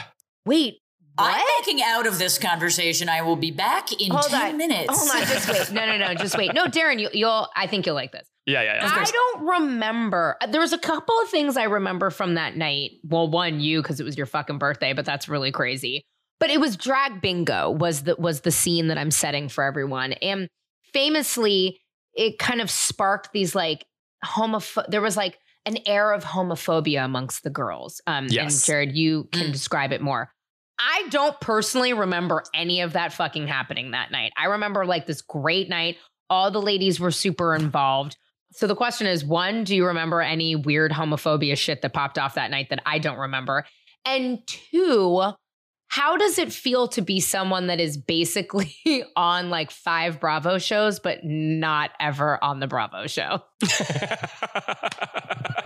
Wait, I'm what? backing out of this conversation. I will be back in Hold 10 on. minutes. Hold on, just wait. No, no, no, just wait. No, Darren, you, you'll. I think you'll like this. Yeah, yeah, yeah. I don't remember. There was a couple of things I remember from that night. Well, one you because it was your fucking birthday, but that's really crazy. But it was drag bingo was the was the scene that I'm setting for everyone, and famously, it kind of sparked these like homopho. There was like an air of homophobia amongst the girls. Um, Yes. and Jared, you can Mm. describe it more. I don't personally remember any of that fucking happening that night. I remember like this great night. All the ladies were super involved. So the question is one, do you remember any weird homophobia shit that popped off that night that I don't remember? And two, how does it feel to be someone that is basically *laughs* on like five Bravo shows, but not ever on the Bravo show? *laughs* *laughs*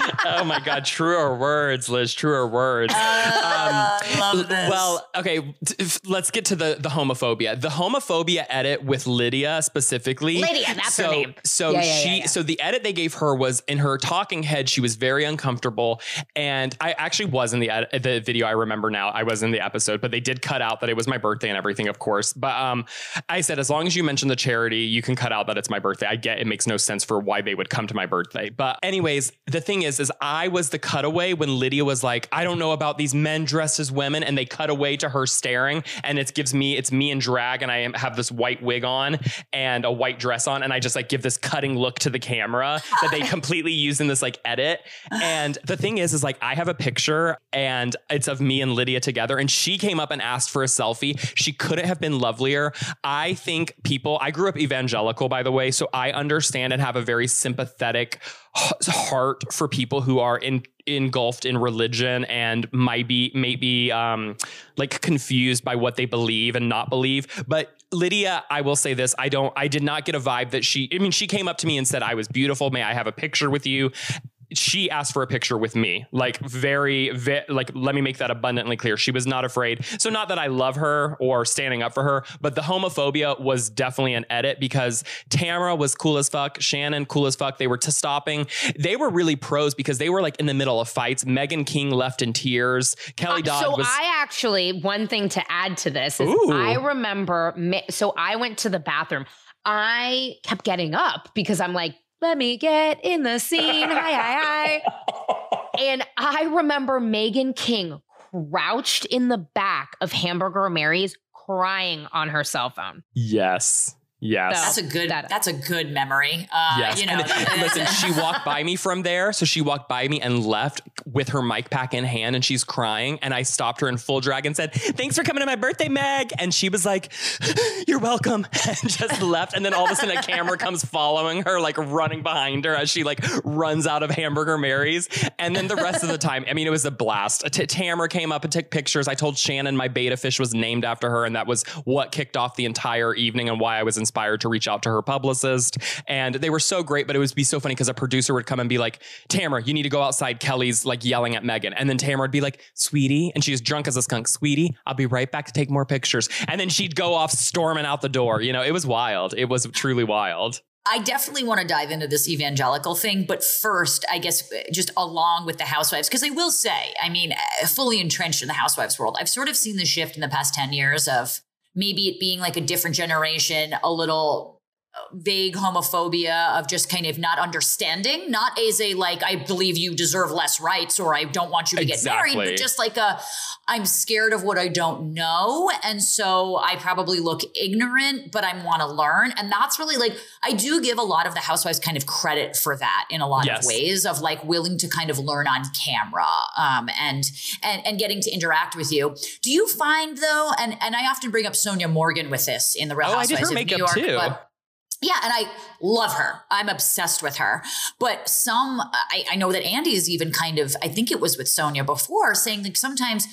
*laughs* oh my God, truer words, Liz, truer words. Uh, love this. Well, okay, t- f- let's get to the the homophobia. The homophobia edit with Lydia specifically. Lydia, that's her so, name. So Yeah, yeah, yeah, she yeah. so the edit they gave her was in her talking head, she was very uncomfortable. And I actually was in the ed- the video, I remember now. I was in the episode, but they did cut out that it was my birthday and everything, of course. But um I said as long as you mention the charity, you can cut out that it's my birthday. I get it makes no sense for why they would come to my birthday. But anyways, the thing is, is I was the cutaway when Lydia was like, I don't know about these men dressed as women, and they cut away to her staring, and it gives me, it's me in drag, and I have this white wig on and a white dress on, and I just like give this cutting look to the camera that they *laughs* completely use in this like edit. And the thing is, is like I have a picture and it's of me and Lydia together, and she came up and asked for a selfie. She couldn't have been lovelier. I think people, I grew up evangelical, by the way, so I understand and have a very sympathetic heart for people who are in engulfed in religion and might be maybe um like confused by what they believe and not believe. But lydia i will say this i don't i did not get a vibe that she i mean she came up to me and said i was beautiful. May i have a picture with you she asked for a picture with me. Like very, ve- like let me make that abundantly clear. She was not afraid. So not that i love her or standing up for her but the homophobia was definitely an edit because tamara was cool as fuck shannon cool as fuck. They were to stopping. They were really pros because they were like in the middle of fights. Meghan king left in tears. Kelly Uh, dodd so was I actually one thing to add to this is Ooh. I remember so I went to the bathroom. I kept getting up because I'm like, let me get in the scene. Hi, hi, hi. *laughs* And I remember Meghan King crouched in the back of Hamburger Mary's crying on her cell phone. yes yes So- that's a good. that- that's a good memory. Uh, Yes. You know. And listen, she walked by me from there. So she walked by me and left with her mic pack in hand and she's crying. And I stopped her in full drag and said, Thanks for coming to my birthday, Meg. And she was like, *gasps* You're welcome. *laughs* And just left. And then all of a sudden a camera comes following her, like running behind her as she like runs out of Hamburger Mary's. And then the rest of the time, I mean, it was a blast. T- Tamara came up and took pictures. I told Shannon my beta fish was named after her. And that was what kicked off the entire evening and why I was inspired to reach out to her publicist. And they were so great, but it would be so funny because a producer would come and be like, Tamara, you need to go outside. Kelly's like yelling at Meghan. And then Tamara would be like, Sweetie. And she's drunk as a skunk, Sweetie, I'll be right back to take more pictures. And then she'd go off storming out the door. You know, it was wild. It was truly wild. I definitely want to dive into this evangelical thing, but first, I guess just along with the housewives, because I will say, I mean, fully entrenched in the housewives world, I've sort of seen the shift in the past 10 years of maybe it being like a different generation, a little vague homophobia of just kind of not understanding, not as a like, I believe you deserve less rights or I don't want you to get married, but just like a, I'm scared of what I don't know. And so I probably look ignorant, but I want to learn. And that's really like, I do give a lot of the housewives kind of credit for that in a lot Yes. of ways of like willing to kind of learn on camera um, and, and, and getting to interact with you. Do you find though, and, and I often bring up Sonja Morgan with this in the Real Oh, I did Housewives her of makeup New York, too. but- yeah, and I love her. I'm obsessed with her. But some, I, I know that Andy is even kind of, I think it was with Sonja before, saying like sometimes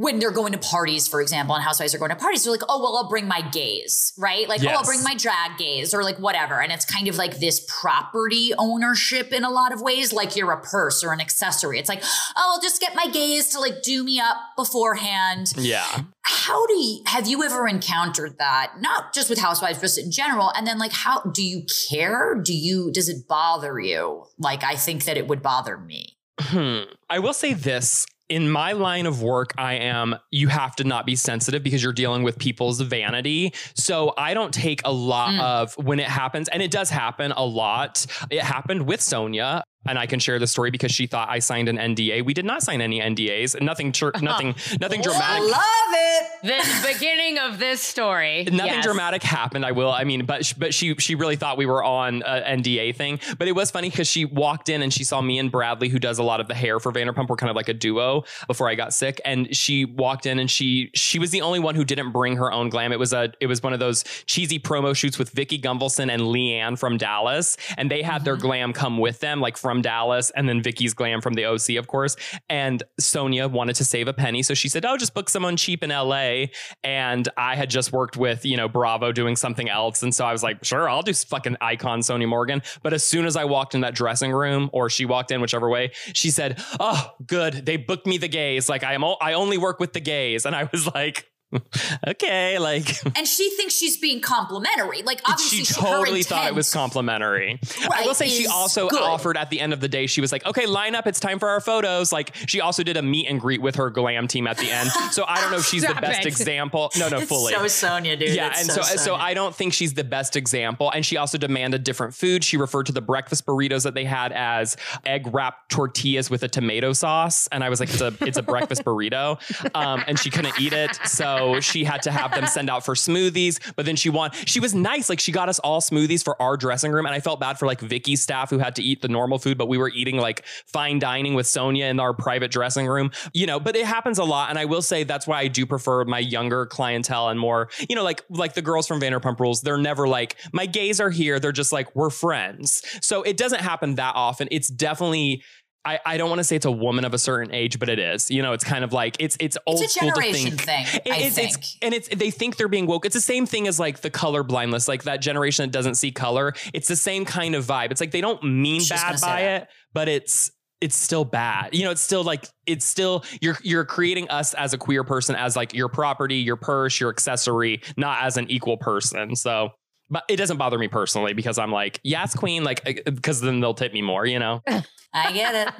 when they're going to parties, for example, and housewives are going to parties, they're like, oh, well, I'll bring my gays, right? Like, oh, I'll bring my drag gays or like whatever. And it's kind of like this property ownership in a lot of ways, like you're a purse or an accessory. It's like, oh, I'll just get my gays to like do me up beforehand Yeah. how do you have you ever encountered that not just with housewives just in general and then like how do you care do you does it bother you like i think that it would bother me Hmm. I will say this. In my line of work, I am, you have to not be sensitive because you're dealing with people's vanity. So I don't take a lot Mm. of when it happens, and it does happen a lot. It happened with Sonja. And I can share the story because she thought I signed an NDA. We did not sign any NDAs. Nothing, tr- *laughs* nothing, nothing dramatic. Love it. The *laughs* beginning of this story. Nothing Yes. dramatic happened. I will. I mean, but sh- but she she really thought we were on an NDA thing. But it was funny because she walked in and she saw me and Bradley, who does a lot of the hair for Vanderpump. We're kind of like a duo before I got sick. And she walked in and she she was the only one who didn't bring her own glam. It was a it was one of those cheesy promo shoots with Vicki Gunvalson and LeeAnne from Dallas, and they had their mm-hmm. glam come with them, like from Dallas, and then Vicki's glam from the OC, of course. And Sonja wanted to save a penny, so she said, "Oh, just book someone cheap in LA." And I had just worked with you know Bravo doing something else, and so I was like, "Sure, I'll do fucking icon Sonja Morgan." But as soon as I walked in that dressing room, or she walked in, whichever way, she said, "Oh, good, they booked me the gays. Like I am, o- I only work with the gays," and I was like. *laughs* Okay, like *laughs* And she thinks she's being complimentary. Like obviously she she, totally thought it was intent- complimentary. I will say she also good. offered at the end of the day, she was like, okay, line up, it's time for our photos. Like she also did a meet and greet with her glam team at the end. So I don't know if she's the *laughs* best it. example. No, no, It's fully. so Sonja, dude. yeah, It's and so so, Sonja. I don't think she's the best example. And she also demanded different food. She referred to the breakfast burritos that they had as egg wrapped tortillas with a tomato sauce, and I was like, it's a it's a breakfast burrito, um, and she couldn't eat it, so she had to have them send out for smoothies. But then she want she was nice, like she got us all smoothies for our dressing room, and I felt bad for like Vicki's staff who had to eat the normal food, but we were eating like fine dining with Sonja in our private dressing room, you know. But it happens a lot, and I will say that's why I do prefer my younger clientele and more, you know, like like the girls from Vanderpump Rules. They're never like my gays are here. They're just like we're friends. So it doesn't happen that often. It's definitely. I, I don't want to say it's a woman of a certain age, but it is. You know, it's kind of like it's it's old It's a school to generation think. thing, It- I it's, think. It's, and it's they think they're being woke. It's the same thing as like the color blindness, like that generation that doesn't see color. It's the same kind of vibe. It's like they don't mean gonna bad by it, but it's it's still bad. You know, it's still like it's still you're you're creating us as a queer person as like your property, your purse, your accessory, not as an equal person. So but it doesn't bother me personally because I'm like, yes, queen, like uh, because then they'll tip me more, you know. *laughs* I get it.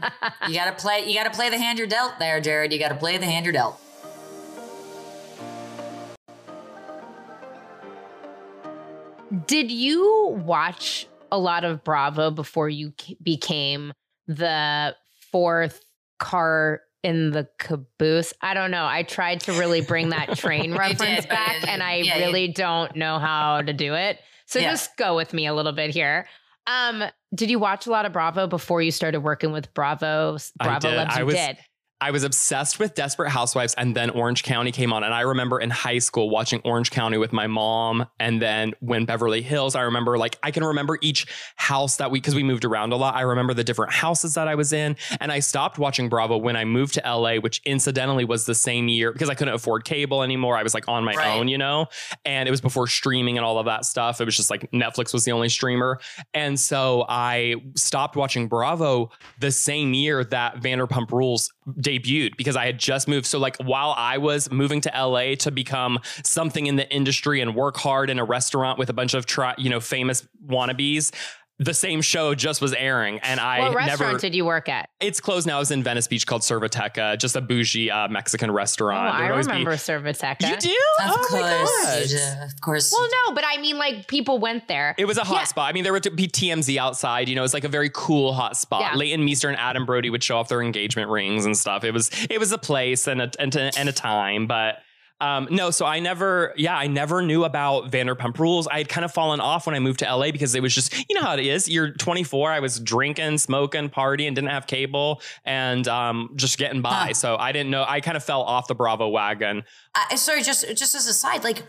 You gotta play you gotta play the hand you're dealt there, Jared. You gotta play the hand you're dealt. Did you watch a lot of Bravo before you became the fourth car in the caboose? I don't know. I tried to really bring that *laughs* train reference did, back, it- and I yeah, you- really don't know how to do it. So Yeah. just go with me a little bit here. Um, did you watch a lot of Bravo before you started working with Bravo? I Bravo did. Labs, I you was- did. I was obsessed with Desperate Housewives, and then Orange County came on. And I remember in high school watching Orange County with my mom. And then when Beverly Hills, I remember like I can remember each house that we because we moved around a lot. I remember the different houses that I was in. And I stopped watching Bravo when I moved to LA, which incidentally was the same year because I couldn't afford cable anymore. I was like on my Right. own, you know. And it was before streaming and all of that stuff. It was just like Netflix was the only streamer. And so I stopped watching Bravo the same year that Vanderpump Rules debuted because I had just moved. So like while I was moving to LA to become something in the industry and work hard in a restaurant with a bunch of you know famous wannabes, the same show just was airing and I what restaurant never did you work at? it's closed now. It's in Venice Beach called Cerveteca, just a bougie uh, Mexican Oh, restaurant. There I would always be- remember Cerveteca. You do? Of oh my course. God. you. Of course. Well, no, but I mean, like people went there. It was a hot Yeah. spot. I mean, there would be TMZ outside. You know, it's like a very cool hot spot. Yeah. Leighton Meester and Adam Brody would show off their engagement rings and stuff. It was it was a place and a and a, and a time, but. Um, no, so I never, yeah, I never knew about Vanderpump Rules. I had kind of fallen off when I moved to LA because it was just, you know how it is. You're 24. I was drinking, smoking, partying, didn't have cable, and um, just getting by. Huh. So I didn't know. I kind of fell off the Bravo wagon. uh, sorry, just just as a side, like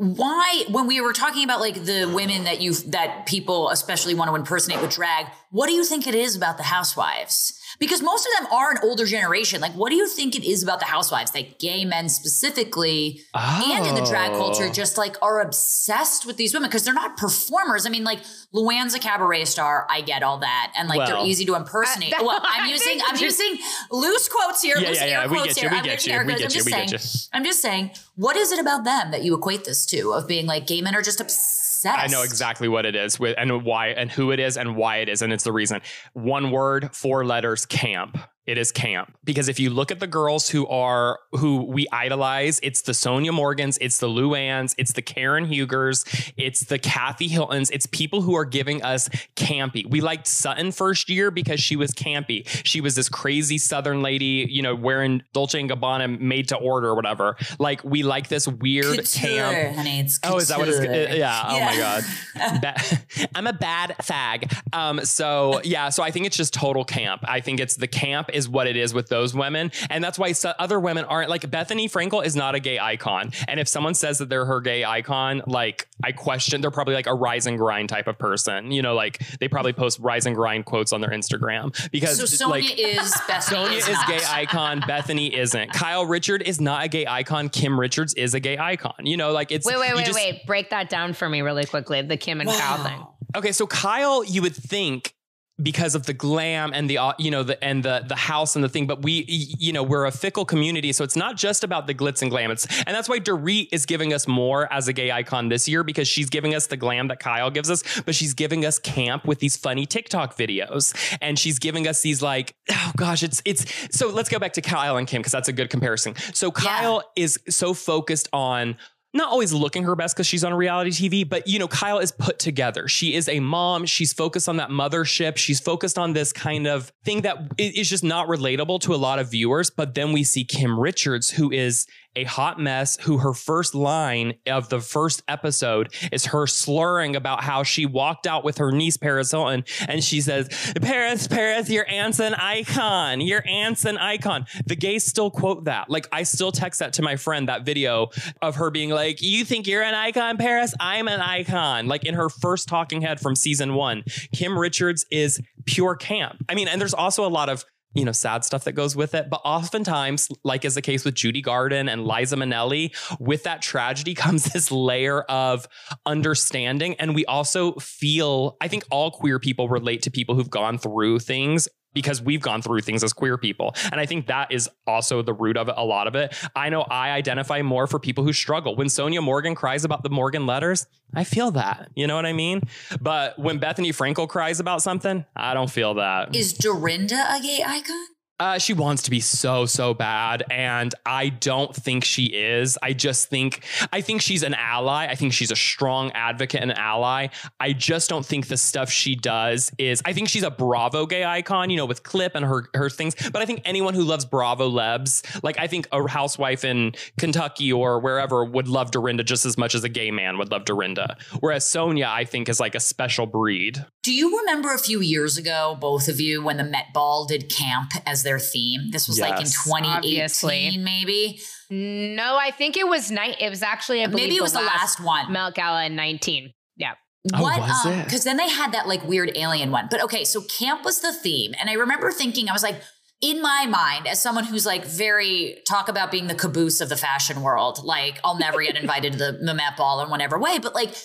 why when we were talking about like the women that you that people especially want to impersonate with drag, what do you think it is about the housewives? Because most of them are an older generation. Like, what do you think it is about the housewives that gay men specifically and in the drag culture Oh. just like are obsessed with these women because they're not performers. I mean, like Luann's a cabaret star. I get all that, and like Well. they're easy to impersonate. Uh, well, *laughs* I'm using I'm just- using loose quotes here. Yeah, loose yeah, air yeah, we quotes get you, here. we I'm get using you, air we quotes. get I'm you, just we saying. get you. I'm just saying. What is it about them that you equate this to? Of being like gay men are just obsessed. I know exactly what it is with and why and who it is and why it is and it's the reason. One word, four letters, camp. It is camp because if you look at the girls who are who we idolize it's the sonja morgans it's the luanns it's the karen hugers it's the kathy hiltons it's people who are giving us campy we liked sutton first year because she was campy she was this crazy southern lady you know wearing dolce and gabbana made to order or whatever like we like this weird Couture, camp honey. It's Oh, is that what it's? uh, Yeah. Oh my god. *laughs* Ba- *laughs* I'm a bad fag. Um. So yeah. So I think it's just total camp. I think it's the camp is what it is with those women, and that's why other women aren't like Bethenny Frankel is not a gay icon. And if someone says that they're her gay icon, like I question, they're probably like a rise and grind type of person. You know, like they probably post rise and grind quotes on their Instagram because So Sonja like. is *laughs* best. Sonja is not. gay icon. Bethenny isn't. Kyle Richard is not a gay icon. Kim Richards is a gay icon. You know, like it's Wait, wait, you wait, just- wait. Break that down for me really quickly. The Kim and Kyle thing. Okay, so Kyle, you would think because of the glam and the you know the and the the house and the thing, but we you know we're a fickle community, so it's not just about the glitz and glam. It's and that's why Dorit is giving us more as a gay icon this year because she's giving us the glam that Kyle gives us, but she's giving us camp with these funny TikTok videos, and she's giving us these like oh gosh, it's it's so let's go back to Kyle and Kim because that's a good comparison. So Kyle is so focused on not always looking her best because she's on reality TV, but you know, Kyle is put together. She is a mom. She's focused on that mothership. She's focused on this kind of thing that is just not relatable to a lot of viewers. But then we see Kim Richards, who is a hot mess, who her first line of the first episode is her slurring about how she walked out with her niece, Paris Hilton, and she says, Paris, Paris, your aunt's an icon. Your aunt's an icon. The gays still quote that. Like, I still text that to my friend, that video of her being like, You think you're an icon, Paris? I'm an icon. Like in her first talking head from season one, Kim Richards is pure camp. I mean, and there's also a lot of you know, sad stuff that goes with it. But oftentimes, like is the case with Judy Garland and Liza Minnelli, with that tragedy *laughs* comes this layer of understanding. And we also feel, I think all queer people relate to people who've gone through things because we've gone through things as queer people. And I think that is also the root of it, a lot of it. I know I identify more for people who struggle. When Sonja Morgan cries about the Morgan letters, I feel that. You know what I mean? But when Bethenny Frankel cries about something, I don't feel that. Is Dorinda a gay icon? Uh, she wants to be so so bad, and I don't think she is. I just think I think she's an ally. I think she's a strong advocate and ally. I just don't think the stuff she does is. I think she's a Bravo gay icon, you know, with Clip and her her things. But I think anyone who loves Bravo lebs, like I think a housewife in Kentucky or wherever, would love Dorinda just as much as a gay man would love Dorinda. Whereas Sonja, I think, is like a special breed. Do you remember a few years ago, both of you, when the Met Ball did camp as their theme? This was like in 2018, Obviously. maybe. No, I think it was night. It was actually, I Maybe it was the last one. Met Gala in 19. Yeah. Oh, what was um because then they had that like weird alien one but okay so camp was the theme and i remember thinking i was like in my mind as someone who's like very talk about being the caboose of the fashion world like i'll never get invited to the, the met ball in whatever way but like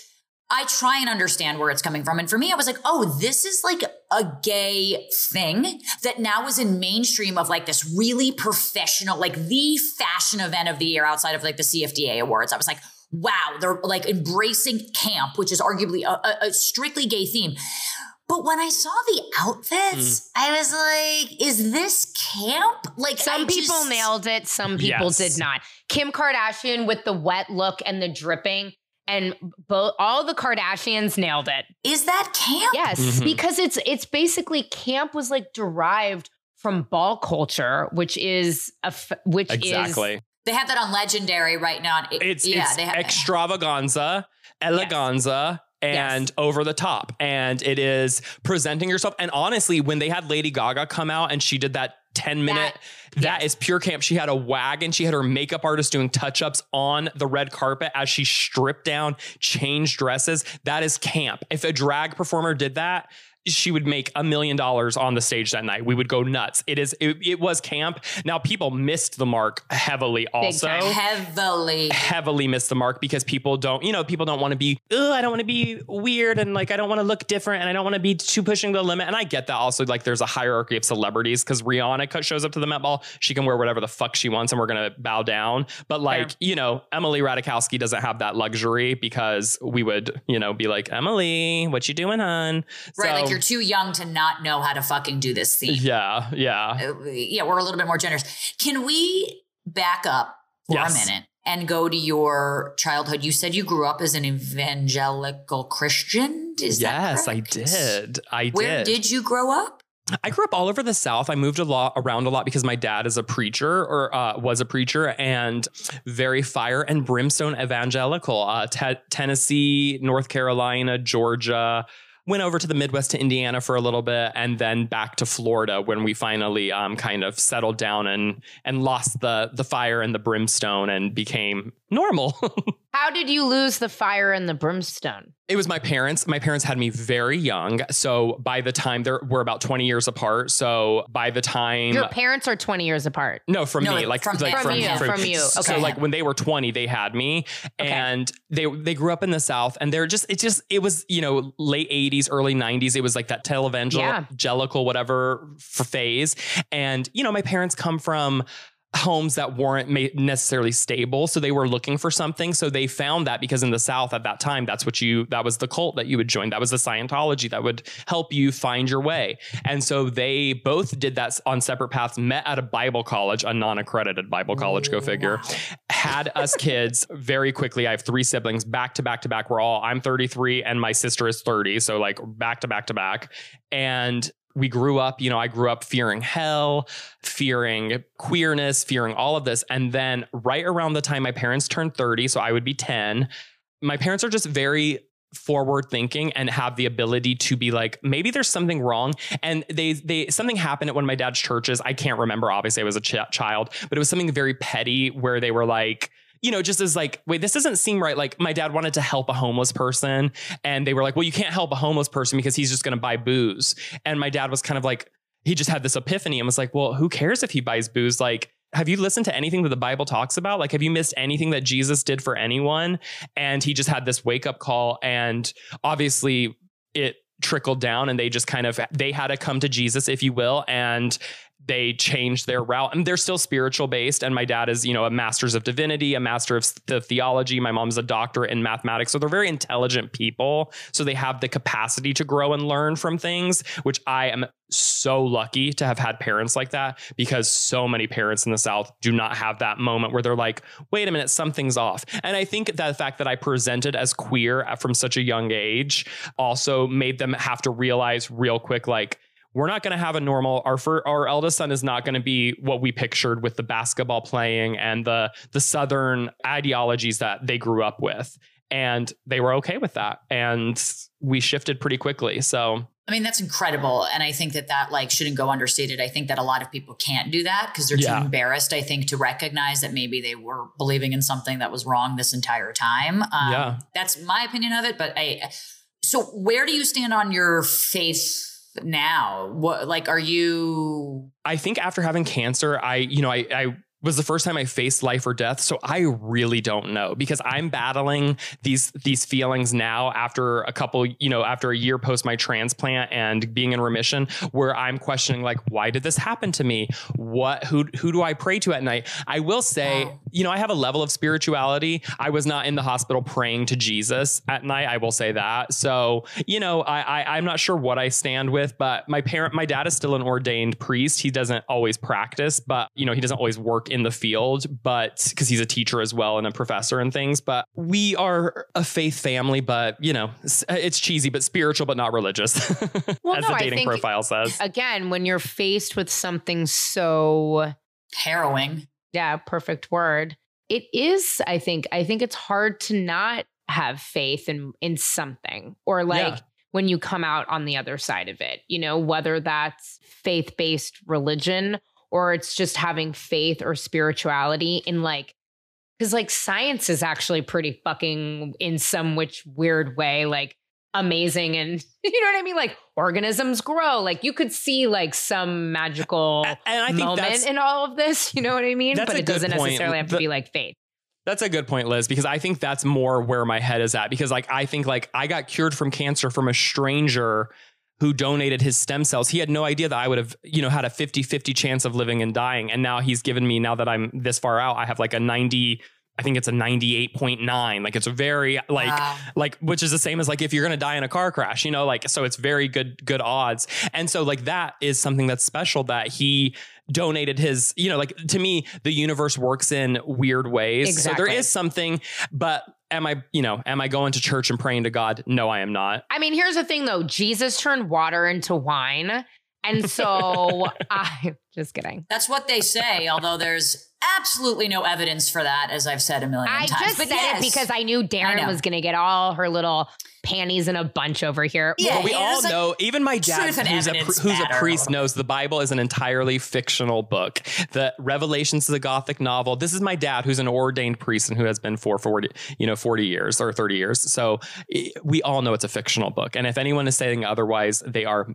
i try and understand where it's coming from and for me i was like oh this is like a gay thing that now is in mainstream of like this really professional like the fashion event of the year outside of like the cfda awards i was like wow, they're like embracing camp, which is arguably a, a, a strictly gay theme. But when I saw the outfits, Mm. I was like, is this camp? Like Some I people just- nailed it, some people Yes. did not. Kim Kardashian with the wet look and the dripping, and both all the Kardashians nailed it. Is that camp? Yes, Mhm. because it's it's basically camp was like derived from ball culture, which is a f- which is Exactly. They have that on Legendary right now. It- It's yeah, it's they have extravaganza, eleganza, and Yes. over the top. And it is presenting yourself. And honestly, when they had Lady Gaga come out and she did that 10 minute, that is pure camp. She had a wagon. She had her makeup artist doing touch ups on the red carpet as she stripped down, changed dresses. That is camp. If a drag performer did that, she would make a million dollars on the stage that night. We would go nuts. It is it, it was camp. Now people missed the mark heavily also heavily. heavily missed the mark because people don't, you know, people don't want to be, Ugh, I don't want to be weird and like I don't want to look different and I don't want to be too pushing the limit. And I get that also. Like there's a hierarchy of celebrities because Rihanna shows up to the Met Ball, she can wear whatever the fuck she wants and we're gonna bow down. But like, you know, Emily Ratajkowski doesn't have that luxury because we would, you know, be like, Emily, what you doing, hun? Right, like So- you're too young to not know how to fucking do this theme. Yeah, yeah. Uh, yeah, we're a little bit more generous. Can we back up for Yes. a minute and go to your childhood? You said you grew up as an evangelical Christian. Is yes, I did. I Where did. did you grow up? I grew up all over the South. I moved a lot around a lot because my dad is a preacher or uh, was a preacher and very fire and brimstone evangelical. Uh, te- Tennessee, North Carolina, Georgia. Went over to the Midwest to Indiana for a little bit, and then back to Florida when we finally um, kind of settled down and and lost the the fire and the brimstone and became normal. *laughs* How did you lose the fire and the brimstone? It was my parents. My parents had me very young. So by the time they're we're about 20 years apart. So by the time Your parents are 20 years apart. no, from No, me, like from like them. From you, from you. So like when they were 20, they had me Okay. and they they grew up in the South and they're just it just it was, you know, late 80s, early 90s. It was like that televangelical, whatever f- phase. And, you know, my parents come from homes that weren't necessarily stable so they were looking for something. So they found that because in the south at that time that's what you that was the cult that you would join. That was the scientology that would help you find your way. And so they both did that on separate paths met at a bible college a non-accredited bible college go figure had us *laughs* kids very quickly. I have three siblings back to back to back. We're all i'm 33 and my sister is 30 so like back to back to back. And we grew up, you know, I grew up fearing hell, fearing queerness, fearing all of this. And then right around the time my parents turned 30, so I would be 10, my parents are just very forward thinking and have the ability to be like maybe there's something wrong and they they something happened at one of my dad's churches i can't remember obviously i was a ch- child but it was something very petty where they were like you know, just as like, wait, this doesn't seem right. Like, my dad wanted to help a homeless person, and they were like, well, you can't help a homeless person because he's just going to buy booze. And my dad was kind of like, he just had this epiphany and was like, well, who cares if he buys booze? Like, have you listened to anything that the Bible talks about? Like, have you missed anything that Jesus did for anyone? And he just had this wake up call, and obviously, it trickled down, and they just kind of they had to come to Jesus, if you will, and they changed their route. And they're still spiritual based. And my dad is you know a master's of divinity a master of the theology. My mom's a doctorate in mathematics. So they're very intelligent people. So they have the capacity to grow and learn from things which i am so lucky to have had parents like that because so many parents in the south do not have that moment where they're like wait a minute something's off. And i think that the fact that i presented as queer from such a young age also made them have to realize real quick like we're not going to have a normal our fir- our eldest son is not going to be what we pictured with the basketball playing and the the southern ideologies that they grew up with and they were okay with that and we shifted pretty quickly so I mean, that's incredible. And I think that that like shouldn't go understated. I think that a lot of people can't do that because they're Yeah. too embarrassed, I think, to recognize that maybe they were believing in something that was wrong this entire time. Um, Yeah. That's my opinion of it. But I, so where do you stand on your faith now? What, like, are you, I think after having cancer, I, you know, I, I was the first time I faced life or death. So I really don't know because I'm battling these these feelings now after a couple, you know, after a year post my transplant and being in remission, where I'm questioning like, why did this happen to me? What who who do I pray to at night? I will say, Wow. you know, I have a level of spirituality. I was not in the hospital praying to Jesus at night. I will say that. So, you know, I, I I'm not sure what I stand with, but my parent, my dad is still an ordained priest. He doesn't always practice, but you know, he doesn't always work in the field, but because he's a teacher as well and a professor and things. But we are a faith family, but you know, it's cheesy, but spiritual, but not religious, *laughs* Well, as no, the I dating think- profile says. Again, when you're faced with something so harrowing? yeah, perfect word. It is, I think, I think it's hard to not have faith in in something or like Yeah. when you come out on the other side of it, you know, whether that's faith-based religion or it's just having faith or spirituality in like cuz like science is actually pretty fucking in some which weird way like amazing and *laughs* you know what I mean like organisms grow like you could see like some magical and I think moment in all of this. *laughs* You know what I mean? But it doesn't point. necessarily have to The- be like faith. That's a good point, Liz, because I think that's more where my head is at. Because like I think like I got cured from cancer from a stranger who donated his stem cells. He had no idea that I would have, you know, had a 50-50 chance of living and dying. And now he's given me, now that I'm this far out, I have like a 90 I think it's a 98.9. Like it's a very like Wow. like which is the same as like if you're going to die in a car crash, you know, like so it's very good good odds. And so like that is something that's special that he donated his, you know, like to me the universe works in weird ways. So there is something but am I, you know, am I going to church and praying to God? No, I am not. I mean, here's the thing though Jesus turned water into wine. And so *laughs* I'm just kidding. That's what they say, although there's absolutely no evidence for that, as I've said a million I times. just but said yes. it because I knew Darren know. was going to get all her little panties in a bunch over here. Yeah, Well, we all is know, even my dad, who's a, evidence who's a priest, knows the Bible is an entirely fictional book. The Revelations is a Gothic novel. This is my dad, who's an ordained priest and who has been for 40, you know, 40 years or 30 years. So we all know it's a fictional book. And if anyone is saying otherwise, they are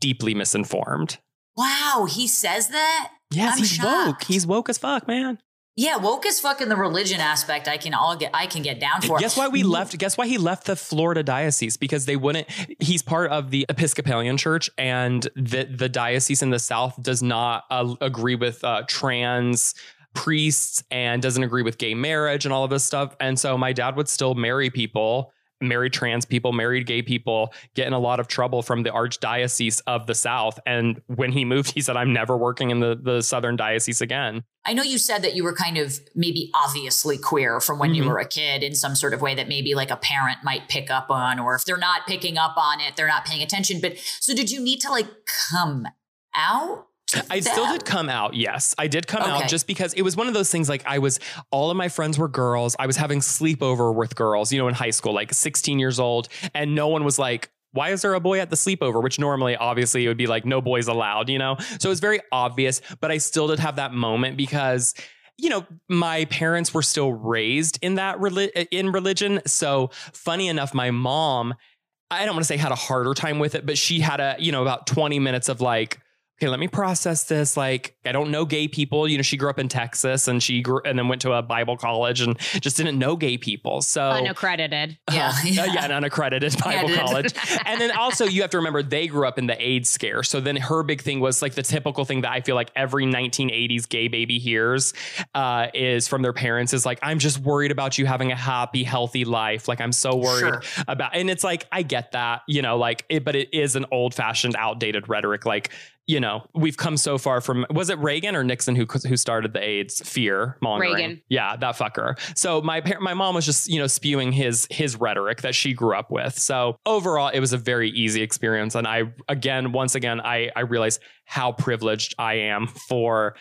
deeply misinformed. Wow, he says that? Yes, I'm he's shocked. woke. He's woke as fuck, man. Yeah, woke as fuck in the religion aspect. I can all get I can get down for. Guess why we left? Guess why he left the Florida diocese? Because they wouldn't. He's part of the Episcopalian Church, and the the diocese in the South does not uh, agree with uh, trans priests and doesn't agree with gay marriage and all of this stuff. And so my dad would still marry people. Married trans people, married gay people, get in a lot of trouble from the archdiocese of the South. And when he moved, he said, "I'm never working in the the Southern diocese again." I know you said that you were kind of maybe obviously queer from when you Mhm. were a kid in some sort of way that maybe like a parent might pick up on, or if they're not picking up on it, they're not paying attention. But so did you need to like come out? I still did come out. Yes, I did come Okay. out just because it was one of those things. Like I was, all of my friends were girls. I was having sleepover with girls, you know, in high school, like 16 years old, and no one was like. Why is there a boy at the sleepover? Which normally, obviously, it would be like no boys allowed, you know? So it was very obvious, but I still did have that moment because you know my parents were still raised in that reli- in religion so funny enough my mom i don't want to say had a harder time with it but she had a you know about 20 minutes of like okay let me process this like i don't know gay people you know she grew up in texas and she grew and then went to a bible college and just didn't know gay people so Unaccredited. *laughs* Yeah, *laughs* uh, yeah, an unaccredited Bible did. college. and then also you have to remember they grew up in the AIDS scare. So then her big thing was like the typical thing that I feel like every 1980s gay baby hears uh, is from their parents is like, I'm just worried about you having a happy, healthy life. Like I'm so worried Sure. about, and it's like, I get that, you know, like, it, but it is an old fashioned, outdated rhetoric. Like, you know, we've come so far from was it Reagan or Nixon who who started the AIDS fear mongering? Reagan. Yeah, that fucker. So my par- my mom was just you know spewing his his rhetoric that she grew up with. So overall, it was a very easy experience, and I again once again I I realized how privileged I am for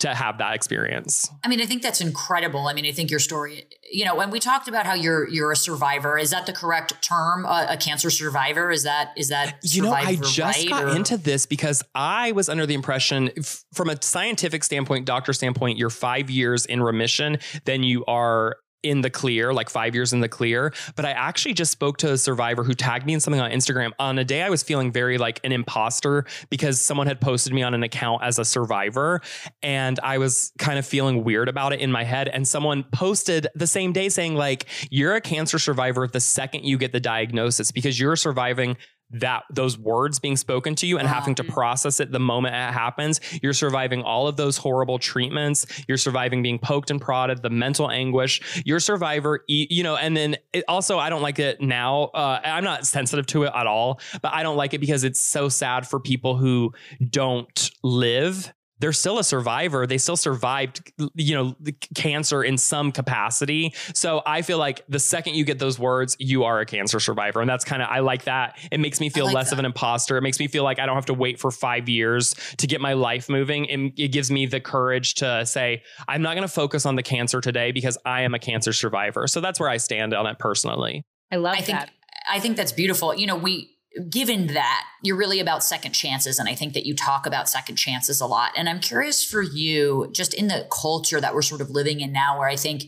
to have that experience. I mean, I think that's incredible. I mean, I think your story, you know, when we talked about how you're you're a survivor, is that the correct term? A, a cancer survivor? Is that is that You know, I just right, got or- into this because I was under the impression, f- from a scientific standpoint, doctor standpoint, you're five years in remission, then you are in the clear, like five years in the clear. But I actually just spoke to a survivor who tagged me in something on Instagram on a day I was feeling very like an imposter because someone had posted me on an account as a survivor. And I was kind of feeling weird about it in my head. And someone posted the same day saying, like, you're a cancer survivor the second you get the diagnosis because you're surviving that those words being spoken to you and Wow. having to process it the moment it happens you're surviving all of those horrible treatments you're surviving being poked and prodded the mental anguish you're a survivor you know and then it also i don't like it now uh, i'm not sensitive to it at all but i don't like it because it's so sad for people who don't live they're still a survivor. They still survived, you know, cancer in some capacity. So I feel like the second you get those words, you are a cancer survivor. And that's kind of, I like that. It makes me feel like less that. of an imposter. It makes me feel like I don't have to wait for five years to get my life moving. It, it gives me the courage to say, I'm not going to focus on the cancer today because I am a cancer survivor. So that's where I stand on it personally. I love I think that. I think that's beautiful. You know, we given that you're really about second chances and I think that you talk about second chances a lot. And I'm curious for you just in the culture that we're sort of living in now where I think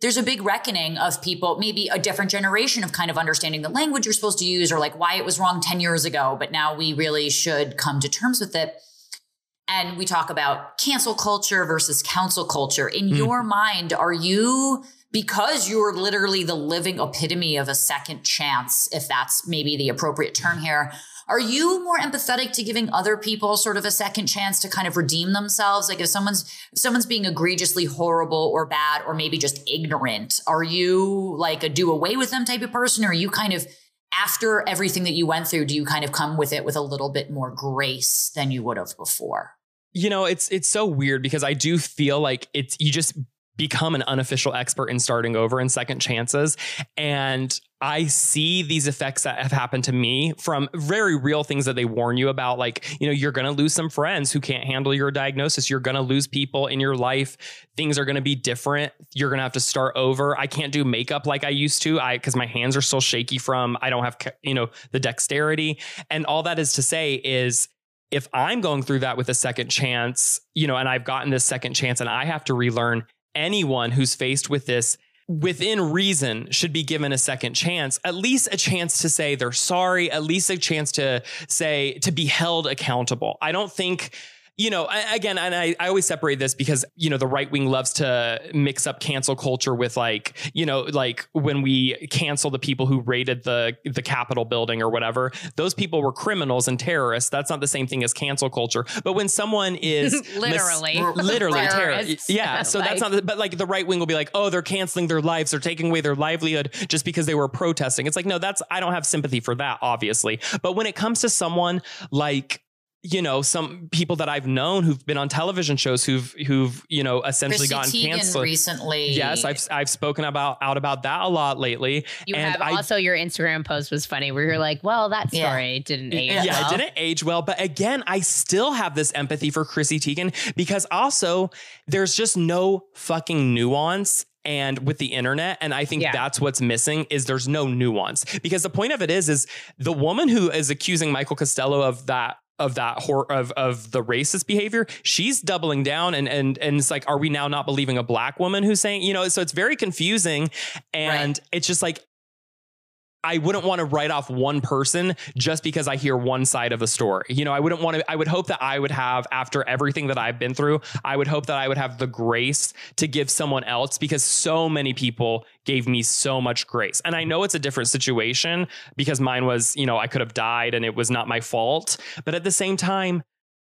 there's a big reckoning of people, maybe a different generation of kind of understanding the language you're supposed to use or like why it was wrong 10 years ago, but now we really should come to terms with it. And we talk about cancel culture versus council culture. In Mm. your mind, are you because you're literally the living epitome of a second chance, if that's maybe the appropriate term here. Are you more empathetic to giving other people sort of a second chance to kind of redeem themselves? Like if someone's if someone's being egregiously horrible or bad or maybe just ignorant, are you like a do away with them type of person? Or are you kind of after everything that you went through, do you kind of come with it with a little bit more grace than you would have before? You know, it's it's so weird because I do feel like it's you just become an unofficial expert in starting over and second chances. And I see these effects that have happened to me from very real things that they warn you about. Like, you know, you're going to lose some friends who can't handle your diagnosis. You're going to lose people in your life. Things are going to be different. You're going to have to start over. I can't do makeup like I used to. I, cause my hands are still shaky from, I don't have, you know, the dexterity. And all that is to say is, if I'm going through that with a second chance, you know, and I've gotten this second chance and I have to relearn, anyone who's faced with this within reason should be given a second chance at least a chance to say they're sorry at least a chance to say to be held accountable. I don't think you know, again, and I, I always separate this because, you know, the right wing loves to mix up cancel culture with like, you know, like when we cancel the people who raided the the Capitol building or whatever, those people were criminals and terrorists. That's not the same thing as cancel culture. But when someone is literally, *laughs* mis- literally terrorists, yeah. So like, that's not, the, but like the right wing will be like, oh, they're canceling their lives, they're taking away their livelihood just because they were protesting. It's like, no, that's, I don't have sympathy for that, obviously. But when it comes to someone like, you know some people that I've known who've been on television shows who've who've you know essentially Chrissy gotten Teigen canceled recently. Yes, I've I've spoken about out about that a lot lately. You and have I, also your Instagram post was funny where you're like, well, that Yeah. story didn't age Yeah. yeah, well. it didn't age well. But again, I still have this empathy for Chrissy Teigen because also there's just no fucking nuance and with the internet and i think Yeah. that's what's missing is there's no nuance because the point of it is is the woman who is accusing michael costello of that of that hor- of of the racist behavior she's doubling down and and and it's like are we now not believing a black woman who's saying you know so it's very confusing. And it's just like I wouldn't want to write off one person just because I hear one side of the story. You know, I wouldn't want to, I would hope that I would have, after everything that I've been through, I would hope that I would have the grace to give someone else because so many people gave me so much grace. And I know it's a different situation because mine was, you know, I could have died and it was not my fault. But at the same time,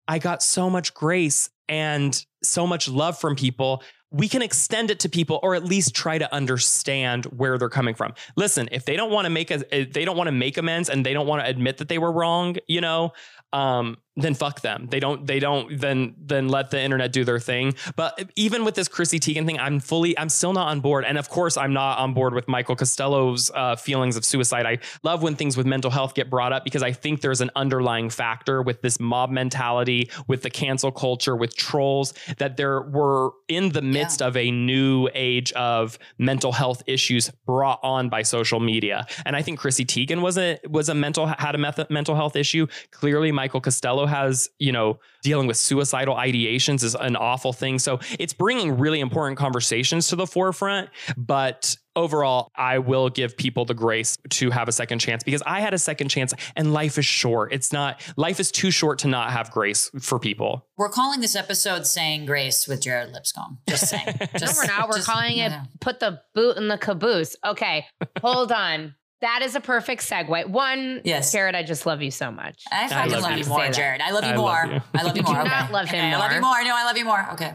I got so much grace and so much love from people. We can extend it to people or at least try to understand where they're coming from. Listen, if they don't want to make a, they don't want to make amends and they don't want to admit that they were wrong, you know, um, then fuck them. They don't, they don't, then, then let the internet do their thing. But even with this Chrissy Teigen thing, I'm fully, I'm still not on board. And of course, I'm not on board with Michael Costello's uh, feelings of suicide. I love when things with mental health get brought up because I think there's an underlying factor with this mob mentality, with the cancel culture, with trolls, that there were in the midst of a new age of mental health issues brought on by social media. And I think Chrissy Teigen was a was a mental had a meth- mental health issue. Clearly, Michael Costello has, you know, dealing with suicidal ideations is an awful thing. So it's bringing really important conversations to the forefront. But overall, I will give people the grace to have a second chance because I had a second chance and life is short. It's not, life is too short to not have grace for people. We're calling this episode "Saying Grace" with Jared Lipscomb. Just saying. *laughs* No, Just, we're not. We're just- calling it yeah. put the boot in the caboose. Okay, hold on. That is a perfect segue. One, Yes. Jared, I just love you so much. I fucking love love, you. you more, Jared. I love you I more. love you. I love you *laughs* You do more. not love him Okay, I love you more. more. No, I love you more. Okay.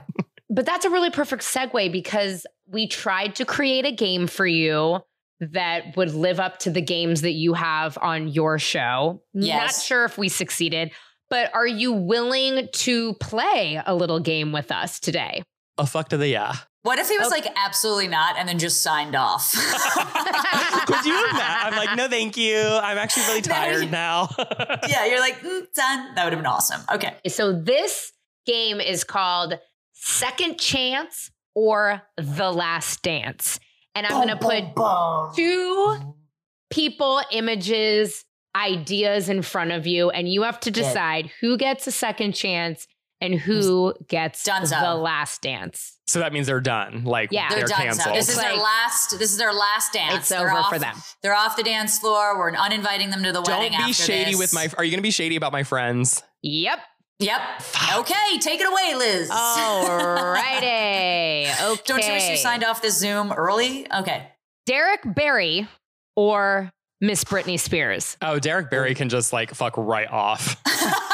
But that's a really perfect segue because we tried to create a game for you that would live up to the games that you have on your show. Not sure if we succeeded, but are you willing to play a little game with us today? A fuck to the yeah. What if he was Okay. like absolutely not and then just signed off? *laughs* Could you imagine? I'm like, no, thank you. I'm actually really tired you- now. *laughs* yeah, you're like mm, done. That would have been awesome. Okay. So this game is called Second Chance or The Last Dance. And I'm going to put two people, images, ideas in front of you, and you have to decide who gets a second chance and who gets Dunzo. the last dance. so that means they're done. Like Yeah. They're, they're, done. canceled. So this is their last. This is their last dance. It's They're over off, for them. They're off the dance floor. We're uninviting them to the Don't wedding. be after shady this. with my. Are you going to be shady about my friends? Yep. Yep. Okay, take it away, Liz. Alrighty. Okay. *laughs* Don't you wish you signed off this Zoom early? Okay. Derrick Barry or Miss Britney Spears? Oh, Derrick Barry can just like fuck right off. *laughs*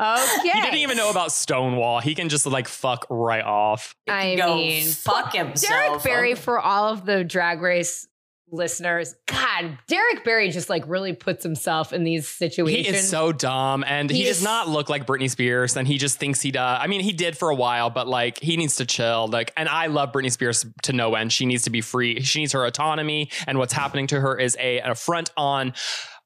okay. He didn't even know about Stonewall. He can just like fuck right off. I Go mean, fuck himself. Derrick Barry for all of the drag race listeners. God, Derrick Barry just like really puts himself in these situations. He is so dumb and he, He does is- not look like Britney Spears and he just thinks he does. I mean, he did for a while, but like he needs to chill. Like, and I love Britney Spears to no end. She needs to be free. She needs her autonomy. And what's happening to her is a, an affront on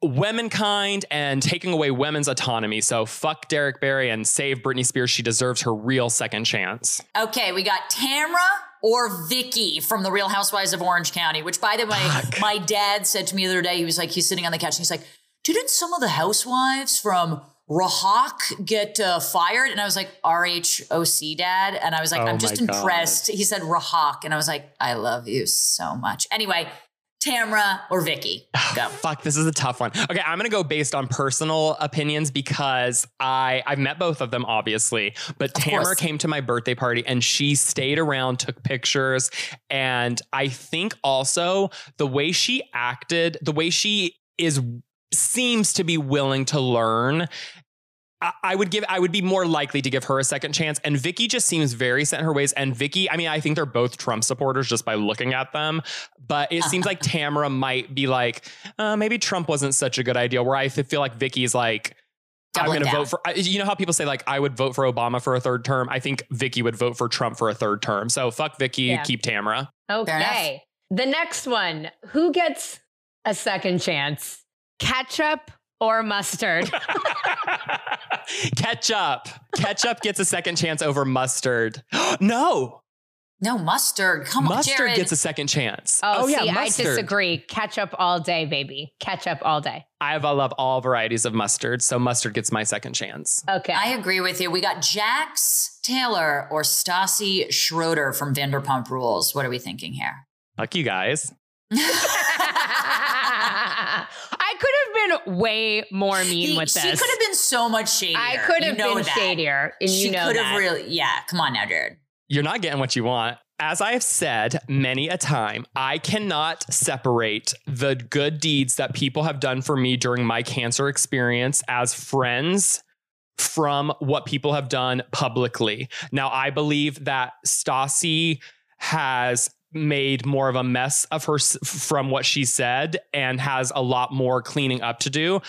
womankind and taking away women's autonomy. So fuck Derrick Barry and save Britney Spears. She deserves her real second chance. Okay, we got Tamra or Vicki from the Real Housewives of Orange County, which by the way, Fuck. my dad said to me the other day, he was like, he's sitting on the couch and he's like, didn't some of the housewives from Rahak get uh, fired? And I was like, RHOC dad. And I was like, Oh I'm just my God. impressed. He said Rahak. And I was like, I love you so much. Anyway, Tamra or Vicki. *sighs* Go. Fuck, this is a tough one. Okay, I'm gonna go based on personal opinions because I I've met both of them, obviously. But Tamara course. came to my birthday party and she stayed around, took pictures, and I think also the way she acted, the way she is seems to be willing to learn. I- I would give I would be more likely to give her a second chance. And Vicki just seems very set in her ways. And Vicki, I mean, I think they're both Trump supporters just by looking at them. But it seems like *laughs* Tamara might be like, uh, maybe Trump wasn't such a good idea. Where I feel like Vicki's like, I'm going to down. vote for. You know how people say like, I would vote for Obama for a third term. I think Vicki would vote for Trump for a third term. So fuck Vicki, Yeah. keep Tamara. Okay. The next one. Who gets a second chance? Ketchup or mustard? *laughs* *laughs* Ketchup. Ketchup gets a second chance over mustard. *gasps* no, No, mustard. Come on, mustard gets a second chance. Oh, oh, yeah, see, I mustard. disagree. Ketchup all day, baby. Ketchup all day. I love all varieties of mustard, so mustard gets my second chance. Okay. I agree with you. We got Jax Taylor or Stassi Schroeder from Vanderpump Rules. What are we thinking here? Fuck you guys. *laughs* I could have been way more mean He- with She this. could have been so much shadier. I could You have know been that. shadier, and she you know could that. have really. Yeah, come on now, Jared. You're not getting what you want. As I have said many a time, I cannot separate the good deeds that people have done for me during my cancer experience as friends from what people have done publicly. Now, I believe that Stassi has made more of a mess of her from what she said and has a lot more cleaning up to do.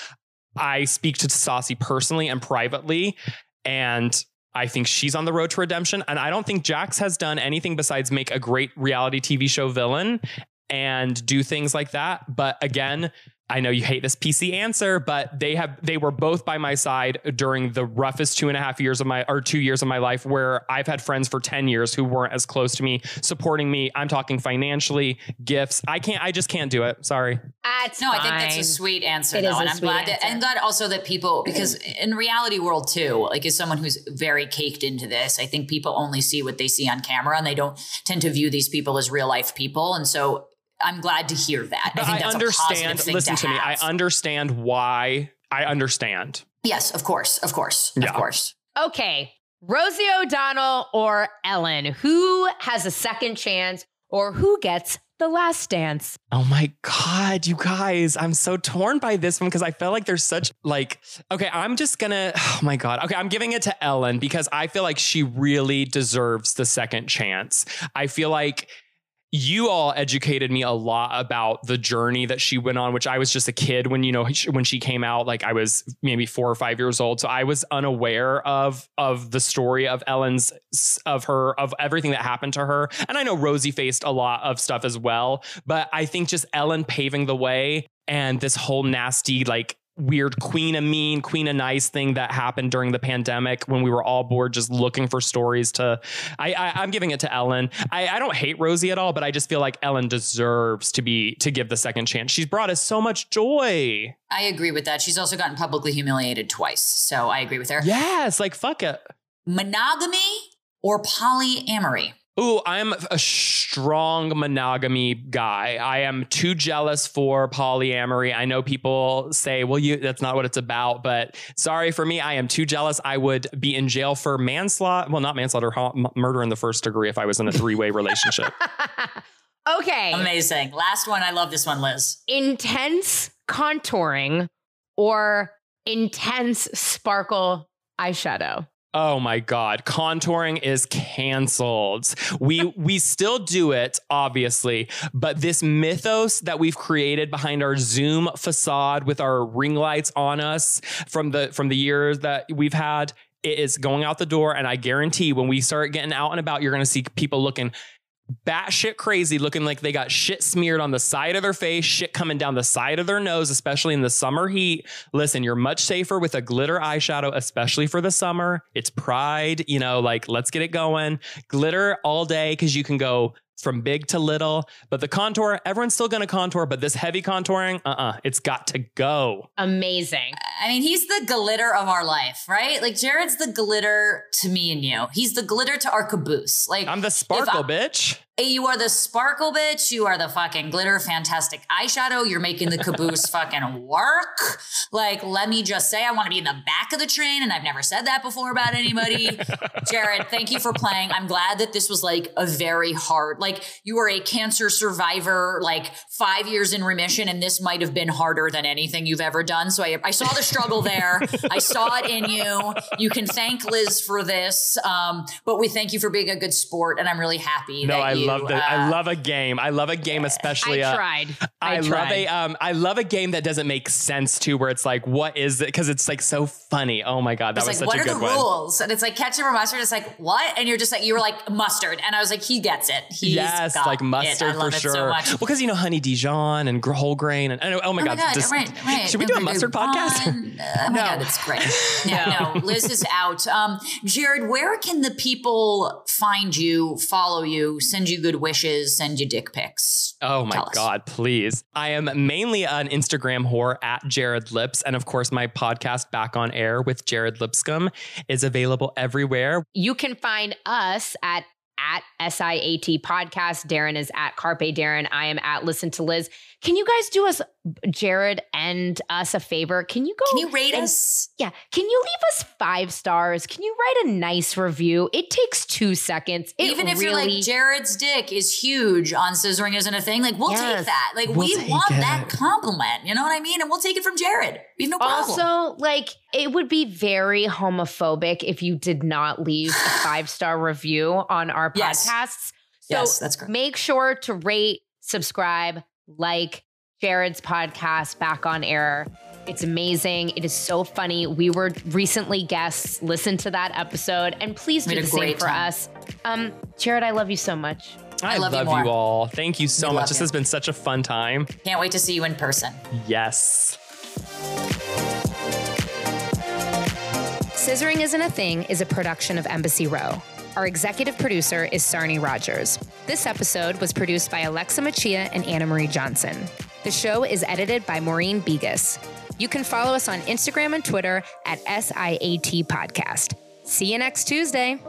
I speak to Stassi personally and privately, and I think she's on the road to redemption. And I don't think Jax has done anything besides make a great reality TV show villain and do things like that. But again, I know you hate this PC answer, but they have they were both by my side during the roughest two and a half years of my or two years of my life where I've had friends for 10 years who weren't as close to me, supporting me. I'm talking financially, gifts. I can't I just can't do it. Sorry. Ah, that's No, I think that's a sweet answer It though, is and I'm sweet glad that, answer. and glad also that people because in reality world too, like as someone who's very caked into this, I think people only see what they see on camera, and they don't tend to view these people as real life people, and so. I'm glad to hear that. I But think I, that's a understand. thing Listen to, me. I understand why. I understand. yes, of course, of course, Yeah. of course. Okay. Rosie O'Donnell or Ellen? Who has a second chance or who gets the last dance? Oh my God, you guys, I'm so torn by this one because I feel like there's such like, okay, I'm just gonna, oh my God. Okay, I'm giving it to Ellen because I feel like she really deserves the second chance. I feel like you all educated me a lot about the journey that she went on, which I was just a kid when, you know, when she came out, like I was maybe four or five years old. So I was unaware of, of the story of Ellen's, of her, of everything that happened to her. And I know Rosie faced a lot of stuff as well, but I think just Ellen paving the way and this whole nasty, like, weird queen of mean queen of nice thing that happened during the pandemic when we were all bored just looking for stories to i, I i'm giving it to ellen I, I don't hate rosie at all but i just feel like ellen deserves to be to give the second chance she's brought us so much joy I agree with that. She's also gotten publicly humiliated twice, so I agree with her. yes like fuck it Monogamy or polyamory? Ooh, I'm a strong monogamy guy. I am too jealous for polyamory. I know people say, "Well, you that's not what it's about," but sorry for me, I am too jealous. I would be in jail for manslaughter, well, not manslaughter, m- murder in the first degree if I was in a three-way relationship. *laughs* okay. Amazing. Last one. I love this one, Liz. Intense contouring or intense sparkle eyeshadow. Oh my god, contouring is canceled. We we still do it obviously, but this mythos that we've created behind our Zoom facade with our ring lights on us from the from the years that we've had it is going out the door and I guarantee when we start getting out and about you're going to see people looking batshit crazy, looking like they got shit smeared on the side of their face, shit coming down the side of their nose, especially in the summer heat. Listen, you're much safer with a glitter eyeshadow, especially for the summer. It's pride, you know, like let's get it going. Glitter all day because you can go from big to little. But the contour, everyone's still going to contour, but this heavy contouring, uh uh-uh, uh, it's got to go. Amazing. I mean, he's the glitter of our life, right? Like Jared's the glitter to me and you. He's the glitter to our caboose. Like I'm the sparkle, I, bitch. You are the sparkle bitch. You are the fucking glitter fantastic eyeshadow. You're making the caboose *laughs* fucking work. Like, let me just say, I want to be in the back of the train, and I've never said that before about anybody. *laughs* Jared, thank you for playing. I'm glad that this was like a very hard, like, you are a cancer survivor, like five years in remission, and this might have been harder than anything you've ever done. So I, I saw the struggle there. I saw it in you. You can thank Liz for this, um, but we thank you for being a good sport, and I'm really happy no, that I you love that. Uh, I love a game. I love a game, especially. I uh, tried. I, I tried. love a. Um, I love a game that doesn't make sense too, where it's like, what is it? Because it's like so funny. Oh my god, that it's was like, such what are the rules? And it's like ketchup or mustard. It's like what? And you're just like you were like mustard, and I was like, he gets it. He's yes, like mustard for sure. So well, because you know honey Dijon and whole grain and, and oh my oh god, my god just, right, right. should we do a mustard podcast? *laughs* oh my god, that's great. *laughs* No, no, Liz is out. Um, Jared, where can the people find you, follow you, send you good wishes, send you dick pics? Oh my God, please. I am mainly an Instagram whore at Jared Lips. And of course, my podcast, Back on Air with Jared Lipscomb, is available everywhere. You can find us at at SIAT podcast. Darren is at Carpe Darren. I am at Listen to Liz. Can you guys do us, Jared and us, a favor? Can you go? Can you rate and, us? Yeah. Can you leave us five stars? Can you write a nice review? It takes two seconds. It Even if really, you're like Jared's dick is huge on scissoring isn't a thing, like we'll Yes. take that. Like We'll we want it. that compliment. You know what I mean? And we'll take it from Jared. We have no problem. Also, like it would be very homophobic if you did not leave a *sighs* five star review on our Yes. podcasts. So yes, that's great. make sure to rate, subscribe, like Jared's podcast back on air. It's amazing. It is so funny. We were recently guests. Listen to that episode and please do the same for time. us. Um, Jared, I love you so much. I, love you love, more. you, all. Thank you so We much. This you. has been such a fun time. Can't wait to see you in person. Yes. Scissoring Isn't a Thing is a production of Embassy Row. Our executive producer is Sarni Rogers. This episode was produced by Alexa Machia and Anna Marie Johnson. The show is edited by Maureen Begas. You can follow us on Instagram and Twitter at SIAT Podcast. See you next Tuesday.